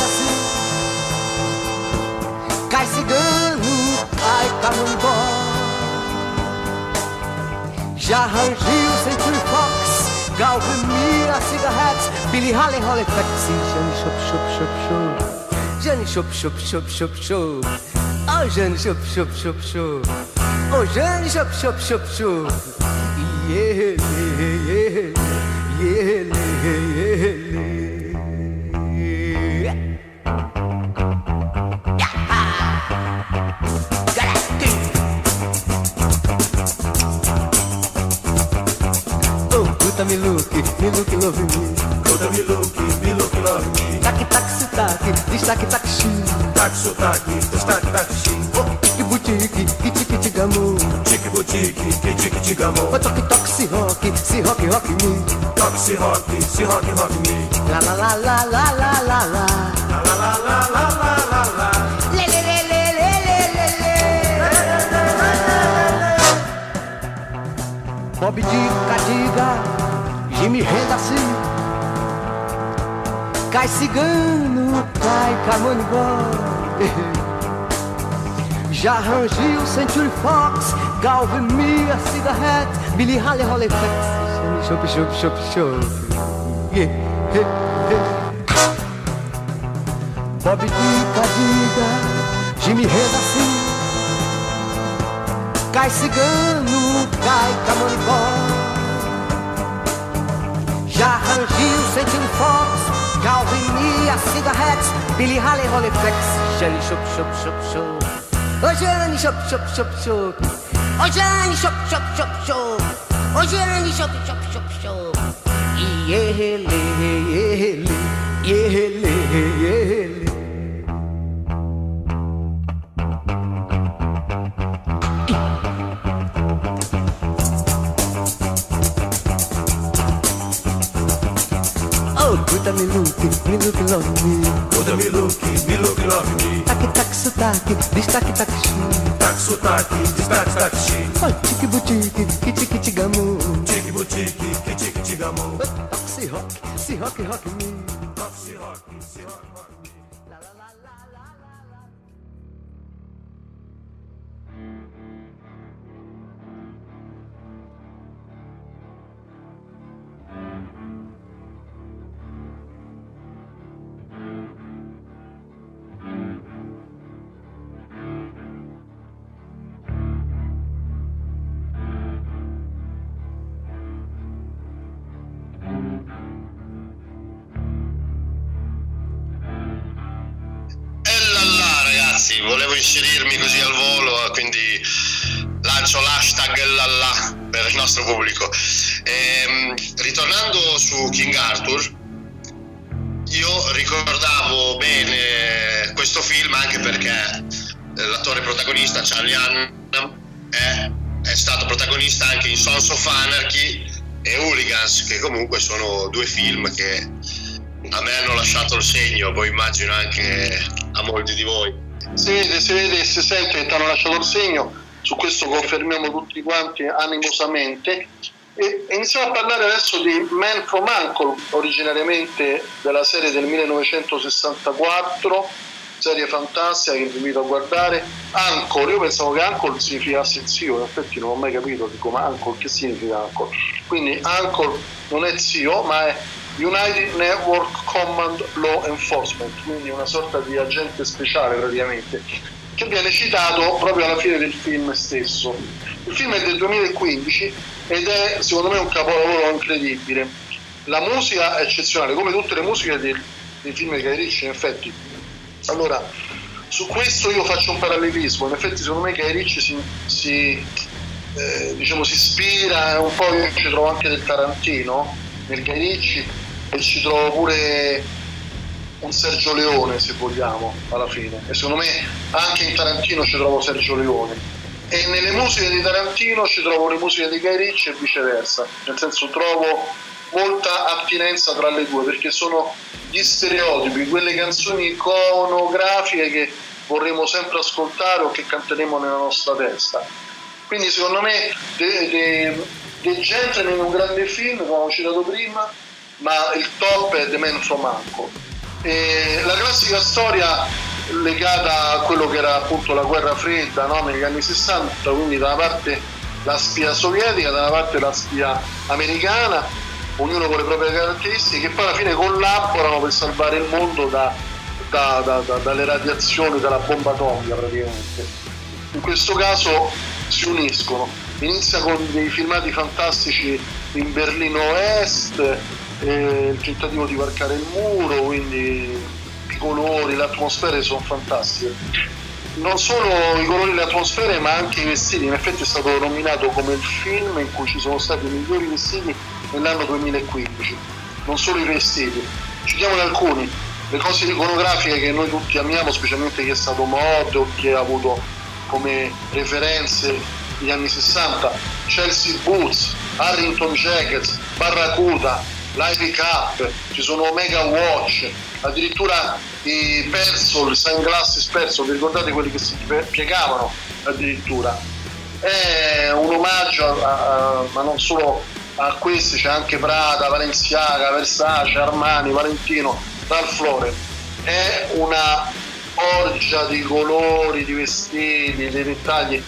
Já rangiu Century Fox, Galvin Mia, Cigarettes, Billy Haley, Holly Flex, Johnny Shop, Shop, Shop, Shop. Johnny Shop, Shop, Shop, Shop, Shop. Oh, Johnny Shop, Shop, Shop, Shop. Oh, Johnny Shop, Shop, Shop, Shop. Yeah, yeah, Puta me look, me look love me. Puta me look, me look love me. Tac tac sotaque, destaque taxi. Tac sotaque, destaque taxi. Oh, tique boutique, kiti kiti gamu. Tique boutique, kiti kiti gamu. Oh, toque toque si rock, si rock rock me. Toque si rock, si rock rock me. La la la la la la la la. La la la la la la Bob Dica, diga, Jimmy renda assim. Cai cigano, cai camonibó. Já rangiu Century Fox, Galvin Mia, Cigarette, Billy Haley, Holly Flex. Chop. Yeah, yeah, yeah. Bob Dica, diga, Jimmy assim. Cai cigano, cai camonibó Já rangiu sentindo Fox Calvinia, cigarrettes Billy Halley, Rolleiflex oh, Jane, chup, chup, chup, chup Oi, oh, Jane, chup, chup, chup, chup Oi, oh, Jane, chup, chup, chup, chup Oi, Jane, chup, chup, chup, chup E ele, ele, ele, ele me looking, me looking, love me. Coda me looking, me looking, love me. Tac, tac, sotaque, destaque, tac, xi. Tac, sotaque, destaque, tac, xi. Oh, tique, boutique, que tique, tigamu. Tique, boutique, que tique, tigamu. Oxi, oh, rock, se rock, rock me. Oh, Oxi, rock, se rock. Ragazzi, volevo inserirmi così al volo, quindi lancio l'hashtag lalla per il nostro pubblico. Ehm, ritornando su King Arthur, io ricordavo bene questo film anche perché eh, l'attore protagonista Charlie Hunnam è, è stato protagonista anche in Sons of Anarchy e Hooligans, che comunque sono due film che a me hanno lasciato il segno, poi immagino anche a molti di voi. Si vede, si vede e si sente che ti hanno lasciato il segno, su questo confermiamo tutti quanti animosamente. E iniziamo a parlare adesso di Man from Uncle, originariamente della serie del 1964, serie fantastica che vi invito a guardare. Uncle, io pensavo che Uncle significasse zio, in effetti non ho mai capito di come Uncle, che significa Uncle. Quindi Uncle non è zio, ma è United Network Command Law Enforcement, quindi una sorta di agente speciale praticamente, che viene citato proprio alla fine del film stesso. Il film è del 2015 ed è secondo me un capolavoro incredibile. La musica è eccezionale, come tutte le musiche dei, dei film di Ritchie, in effetti. Allora, su questo io faccio un parallelismo, in effetti secondo me Guy Ritchie si, si, eh, diciamo, si ispira un po', io ci trovo anche del Tarantino, nel Guy Ritchie, e ci trovo pure un Sergio Leone se vogliamo alla fine. E secondo me anche in Tarantino ci trovo Sergio Leone. E nelle musiche di Tarantino ci trovo le musiche di Guy Ritchie e viceversa. Nel senso trovo molta attinenza tra le due perché sono gli stereotipi quelle canzoni iconografiche che vorremmo sempre ascoltare o che canteremo nella nostra testa. Quindi secondo me The, Gentleman è un grande film come ho citato prima ma il top è The Man from Uncle e la classica storia legata a quello che era appunto la guerra fredda no? negli anni 60, quindi da una parte la spia sovietica, da una parte la spia americana, ognuno con le proprie caratteristiche, che poi alla fine collaborano per salvare il mondo da- da- da- dalle radiazioni, dalla bomba atomica praticamente. In questo caso si uniscono, inizia con dei filmati fantastici in Berlino Est, eh, il tentativo di varcare il muro, quindi i colori, le atmosfere sono fantastiche. Non solo i colori e le atmosfere, ma anche i vestiti. In effetti è stato nominato come il film in cui ci sono stati i migliori vestiti nell'anno 2015. Non solo i vestiti, citiamone alcuni. Le cose iconografiche che noi tutti amiamo, specialmente chi è stato mod o chi ha avuto come referenze gli anni 60, Chelsea Boots, Harrington Jackets, Barracuda, Lively Cup, ci sono Omega Watch, addirittura i Persol, Sunglasses Persol, vi ricordate quelli che si pie- piegavano addirittura? È un omaggio, a- a- ma non solo a questi, c'è anche Prada, Valenciaga, Versace, Armani, Valentino, Ralph Lauren. È una orgia di colori, di vestiti, dei dettagli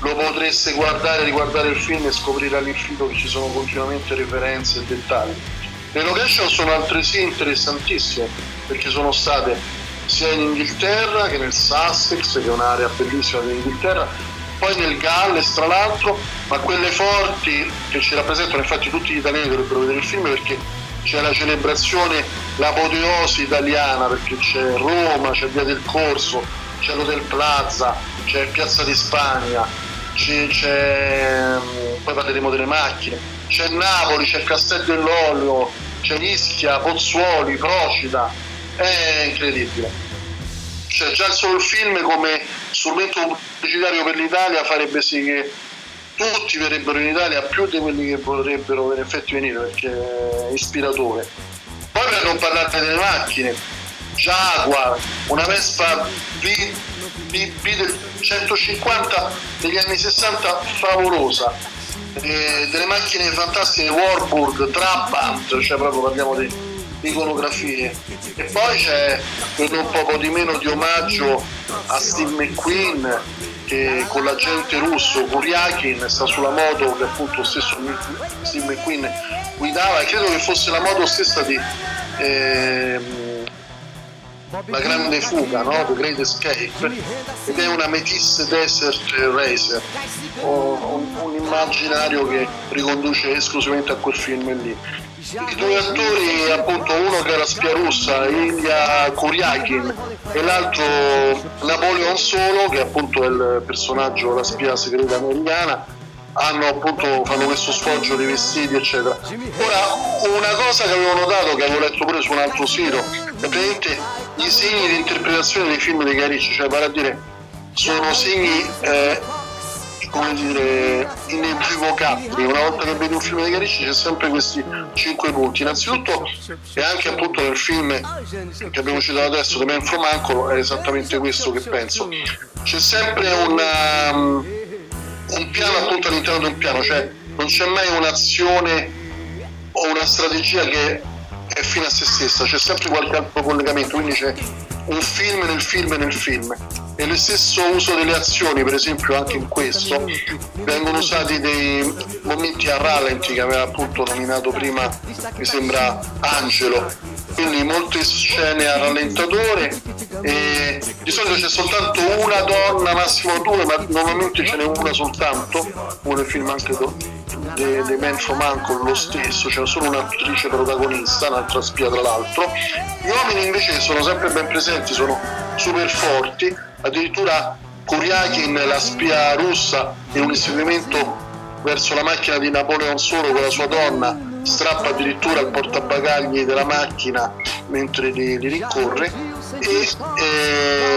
lo potreste guardare, riguardare il film e scoprire all'infinito che ci sono continuamente referenze e dettagli. Le location sono altresì interessantissime perché sono state sia in Inghilterra che nel Sussex, che è un'area bellissima dell'Inghilterra, poi nel Galles tra l'altro, ma quelle forti che ci rappresentano, infatti tutti gli italiani dovrebbero vedere il film perché c'è la celebrazione, l'apoteosi italiana, perché c'è Roma, c'è Via del Corso, c'è l'Hotel Plaza, c'è Piazza di Spagna, c'è, c'è- poi parleremo delle macchine, c'è Napoli, c'è Castel dell'Olio, c'è Ischia, Pozzuoli, Procida, è incredibile. Cioè già solo il film come strumento pubblicitario per l'Italia farebbe sì che tutti verrebbero in Italia più di quelli che vorrebbero in effetti venire perché è ispiratore. Poi per non parlare delle macchine, Jaguar, una Vespa V, BB del 150 degli anni 60 favolosa, Eh, delle macchine fantastiche Warburg, Trabant, cioè proprio parliamo di, iconografie. E poi c'è per un poco di meno di omaggio a Steve McQueen che con l'agente russo Kuryakin sta sulla moto che appunto stesso Steve McQueen guidava e credo che fosse la moto stessa di ehm, La Grande Fuga, no? The Great Escape. Ed è una Métis Desert Racer. Un, un immaginario che riconduce esclusivamente a quel film lì. I due attori, appunto uno che era spia russa, Ilya Kuryakin, e l'altro Napoleon Solo, che appunto è il personaggio, la spia segreta americana, hanno appunto fanno questo sfoggio di vestiti eccetera. Ora una cosa che avevo notato che avevo letto pure su un altro sito praticamente i segni di interpretazione dei film di Guy cioè vale a dire sono segni eh, come dire inequivocabili. Una volta che vedi un film di Guy c'è sempre questi cinque punti. Innanzitutto e anche appunto nel film che abbiamo citato adesso The Man from Uncle è esattamente questo che penso. C'è sempre una um, un piano appunto all'interno di un piano, cioè non c'è mai un'azione o una strategia che è fine a se stessa, c'è sempre qualche altro collegamento, quindi c'è un film nel film nel film. E lo stesso uso delle azioni, per esempio anche in questo, vengono usati dei momenti a rallenti che aveva appunto nominato prima, mi sembra Angelo, quindi molte scene a rallentatore e di solito c'è soltanto una donna, massimo due, ma normalmente ce n'è una soltanto, come nel film anche dei de Man from Uncle lo stesso, c'è solo un'attrice protagonista, un'altra spia tra l'altro. Gli uomini invece sono sempre ben presenti, sono super forti, addirittura Kuryakin, la spia russa, in un inseguimento verso la macchina di Napoleon Solo con la sua donna, strappa addirittura il portabagagli della macchina mentre li, li rincorre e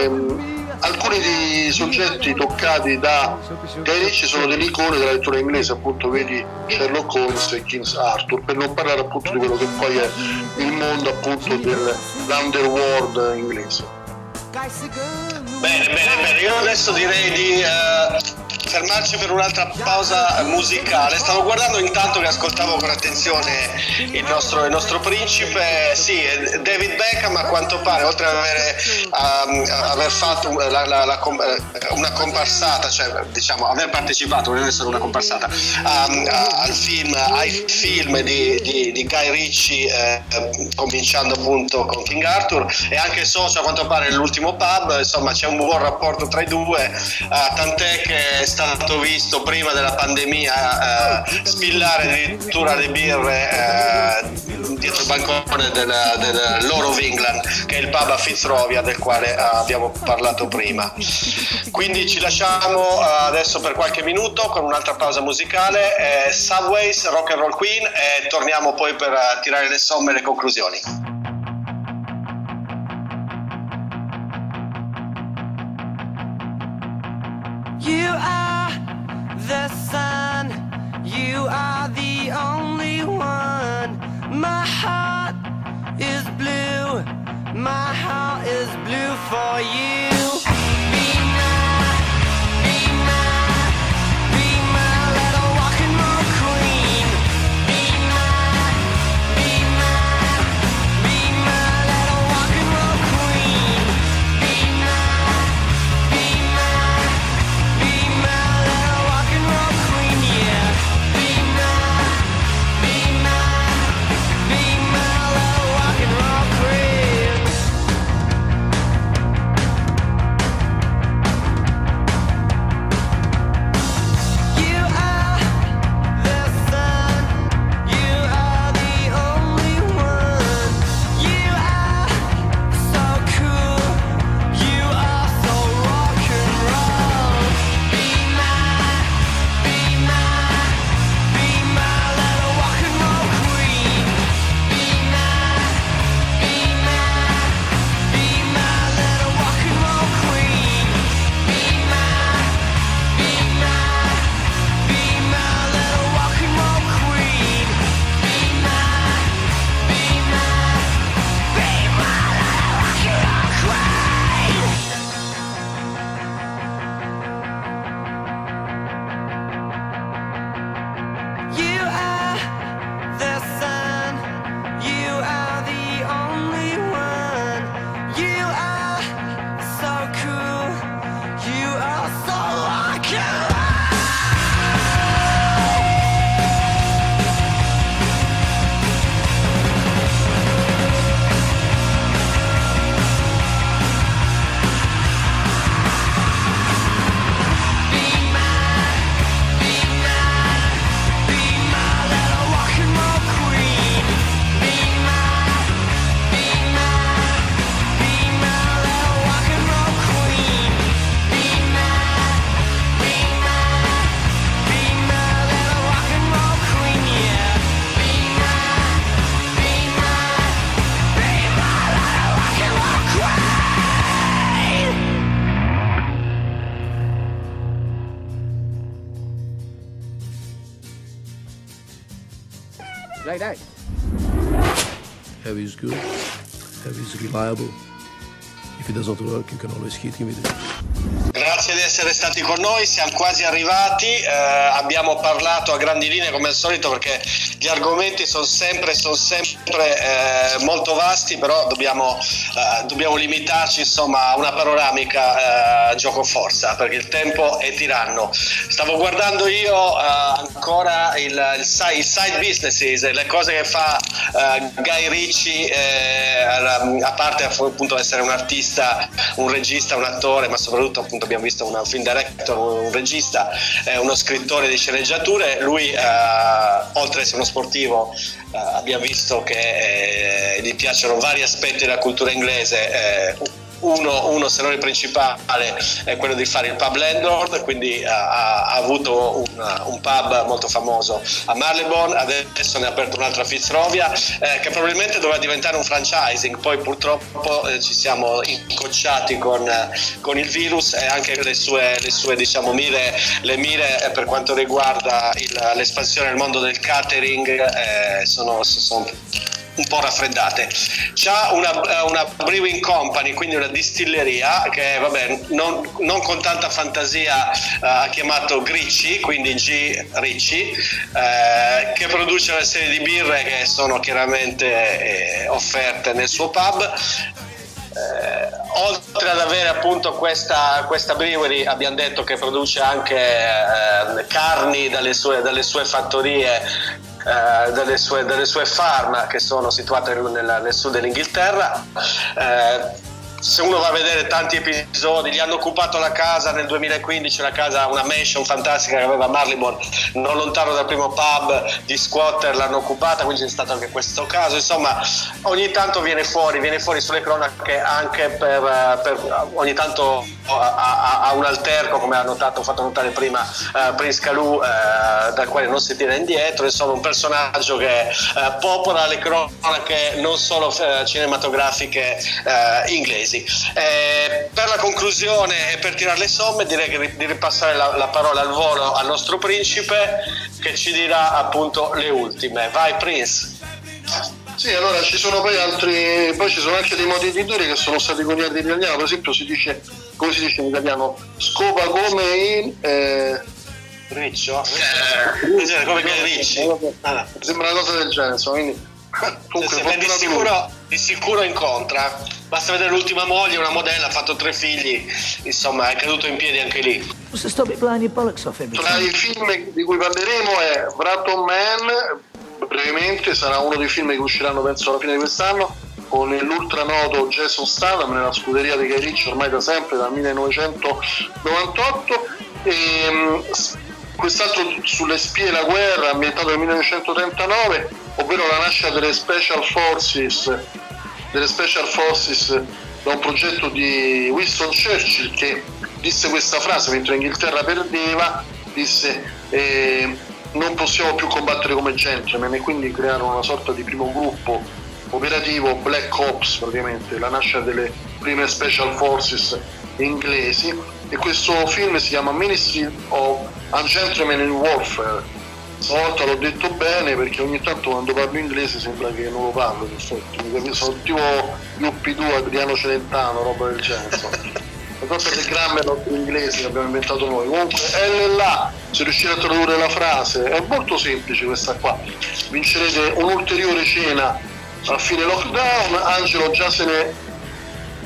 ehm, alcuni dei soggetti toccati da Guy sono delle icone della lettura inglese, appunto vedi Sherlock Holmes e King's Arthur, per non parlare appunto di quello che poi è il mondo appunto dell'underworld inglese. Bene, bene, bene, io adesso direi di uh fermarci per un'altra pausa musicale. Stavo guardando intanto che ascoltavo con attenzione il nostro, il nostro principe. Sì, David Beckham a quanto pare, oltre ad avere, um, aver fatto la, la, la, eh, una comparsata, cioè diciamo aver partecipato, non essere una comparsata, um, al film, ai film di, di, di Guy Ritchie, eh, cominciando appunto con King Arthur, e anche socio a quanto pare nell'ultimo pub, insomma c'è un buon rapporto tra i due, uh, tant'è che stato visto prima della pandemia eh, spillare addirittura le birre eh, dietro il bancone del, del Loro of England, che è il pub a Fitzrovia del quale abbiamo parlato prima. Quindi ci lasciamo adesso per qualche minuto con un'altra pausa musicale, eh, Subways, Rock and Roll Queen e torniamo poi per tirare le somme e le conclusioni. You are the sun, you are the only one. My heart is blue, my heart is blue for you. Reliable. If it doesn't work, you can always hit him with it. Essere stati con noi, siamo quasi arrivati, eh, abbiamo parlato a grandi linee come al solito perché gli argomenti sono sempre, sono sempre eh, molto vasti, però dobbiamo, eh, dobbiamo limitarci insomma, a una panoramica eh, gioco forza perché il tempo è tiranno. Stavo guardando io eh, ancora il, il, il, side, businesses, le cose che fa eh, Guy Ricci, a parte appunto essere un artista, un regista, un attore, ma soprattutto appunto abbiamo visto un film director, un regista, uno scrittore di sceneggiature, lui oltre ad essere uno sportivo eh, abbiamo visto che eh, gli piacciono vari aspetti della cultura inglese. Eh, uno, uno, se non il principale, è quello di fare il pub landlord, quindi ha, ha avuto un, un, pub molto famoso a Marylebone, adesso ne ha aperto un'altra a Fitzrovia, eh, che probabilmente doveva diventare un franchising, poi purtroppo eh, ci siamo incocciati con, con, il virus e anche le sue, le sue diciamo, mire, le mire eh, per quanto riguarda il, l'espansione nel mondo del catering eh, sono, sono un po' raffreddate. C'ha una, una, brewing company, quindi una distilleria che vabbè, non, non con tanta fantasia uh, ha chiamato Gricci, quindi G Ricci, uh, che produce una serie di birre che sono chiaramente eh, offerte nel suo pub. Eh, oltre ad avere appunto questa, questa, brewery abbiamo detto che produce anche eh, carni dalle sue, dalle sue fattorie eh, delle, sue, delle, sue, farm che sono situate nel, nel sud dell'Inghilterra. Eh, se uno va a vedere tanti episodi, gli hanno occupato la casa nel 2015, una casa, una mansion fantastica che aveva Marleybourne, non lontano dal primo pub di squatter l'hanno occupata, quindi c'è stato anche questo caso. Insomma, ogni tanto viene fuori, viene fuori sulle cronache anche per, per ogni tanto ha, un alterco, come ha notato, fatto notare prima uh, Prince Calù, uh, dal quale non si tira indietro, insomma un personaggio che uh, popola le cronache non solo cinematografiche inglesi mesi. Eh, per la conclusione e per tirare le somme direi che di ripassare la, la, parola al volo al nostro principe che ci dirà appunto le ultime. Vai Prince. Sì, allora ci sono poi altri, poi ci sono anche dei modi di dire che sono stati coniati in italiano, per esempio si dice, come si dice in italiano, scopa come in... Eh, Riccio? Eh, come che ricci? Sembra una cosa del genere, insomma, quindi... Comunque, sì, sì, di, sicuro, di sicuro incontra Basta vedere l'ultima moglie, una modella, ha fatto tre figli, insomma è caduto in piedi anche lì. Tra i film di cui parleremo è Braton Man, brevemente sarà uno dei film che usciranno penso alla fine di quest'anno, con l'ultra noto Jason Statham nella scuderia di Guy Ritchie ormai da sempre, dal 1998. E, ehm, quest'altro sulle spie della guerra, ambientato nel 1939, ovvero la nascita delle Special Forces delle Special Forces da un progetto di Winston Churchill che disse questa frase mentre l'Inghilterra perdeva, disse eh, non possiamo più combattere come gentleman e quindi crearono una sorta di primo gruppo operativo Black Ops praticamente, la nascita delle prime Special Forces inglesi. E questo film si chiama Ministry of a Gentleman in Warfare stavolta l'ho detto bene perché ogni tanto quando parlo inglese sembra che non lo parlo in effetti mi capisco, sono tipo UP2 Adriano Celentano roba del genere la cosa del grammar inglese che abbiamo inventato noi. Comunque L là se riuscite a tradurre la frase è molto semplice questa qua. Vincerete un'ulteriore cena a fine lockdown Angelo già se ne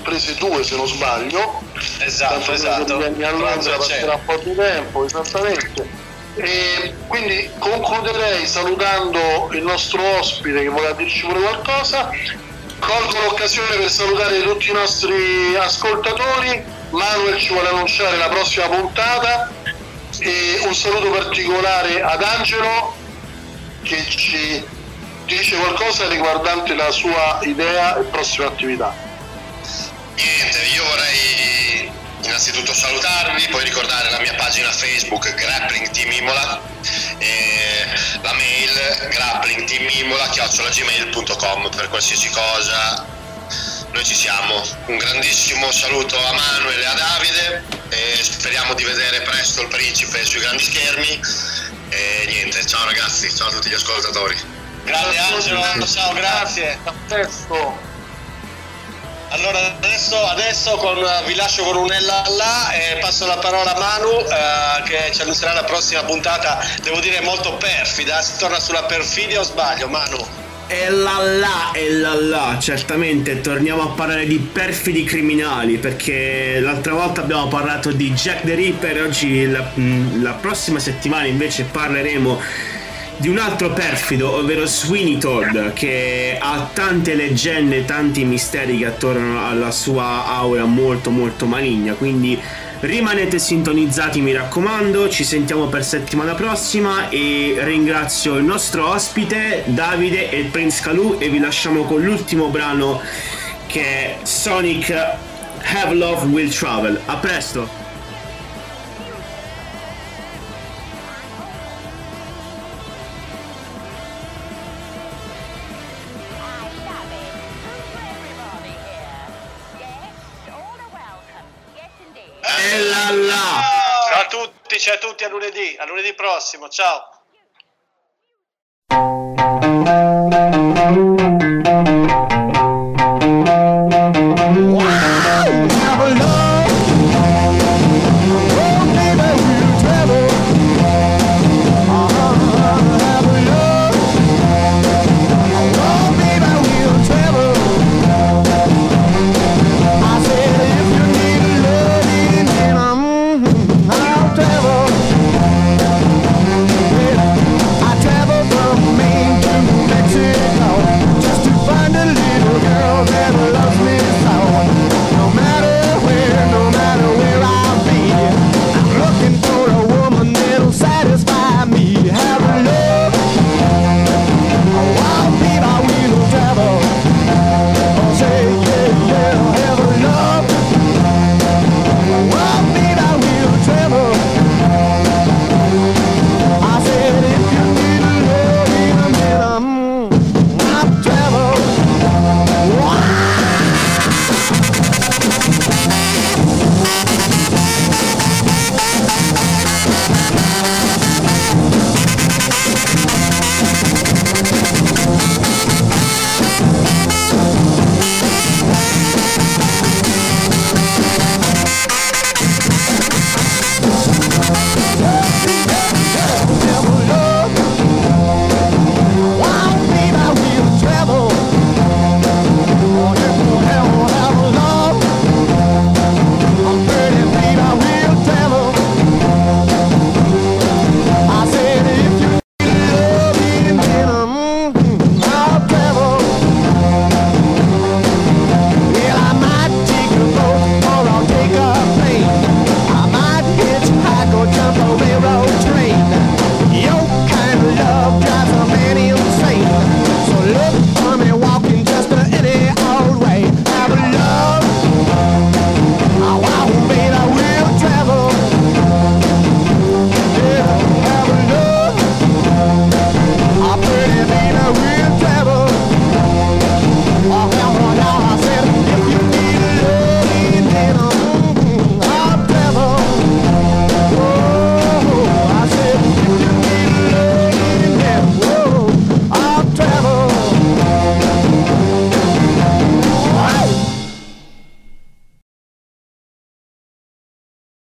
prese due se non sbaglio. Esatto Tanto esatto. a Londra passerà un po' di tempo esattamente e quindi concluderei salutando il nostro ospite che voleva dirci pure qualcosa. Colgo l'occasione per salutare tutti i nostri ascoltatori. Manuel ci vuole annunciare la prossima puntata e un saluto particolare ad Angelo che ci dice qualcosa riguardante la sua idea e prossima attività. Innanzitutto salutarvi, poi ricordare la mia pagina Facebook Grappling Team Imola e la mail grapplingteamimola.gmail.com per qualsiasi cosa noi ci siamo. Un grandissimo saluto a Manuel e a Davide e speriamo di vedere presto il principe sui grandi schermi e niente, ciao ragazzi, ciao a tutti gli ascoltatori. Grande Angelo, ciao, grazie. Allora adesso, adesso con, vi lascio con un Ella là e passo la parola a Manu eh, che ci annuncerà la prossima puntata, devo dire molto perfida, si torna sulla perfidia o sbaglio Manu? E là là, e là là, certamente torniamo a parlare di perfidi criminali perché l'altra volta abbiamo parlato di Jack the Ripper, oggi la, mh, la prossima settimana invece parleremo di un altro perfido, ovvero Sweeney Todd, che ha tante leggende, tanti misteri che attorno alla sua aura molto molto maligna, quindi rimanete sintonizzati mi raccomando, ci sentiamo per settimana prossima e ringrazio il nostro ospite Davide e il Prince Calù e vi lasciamo con l'ultimo brano che è Sonic Have Love Will Travel. A presto! Tutti, ciao a tutti, a lunedì, a lunedì prossimo, ciao.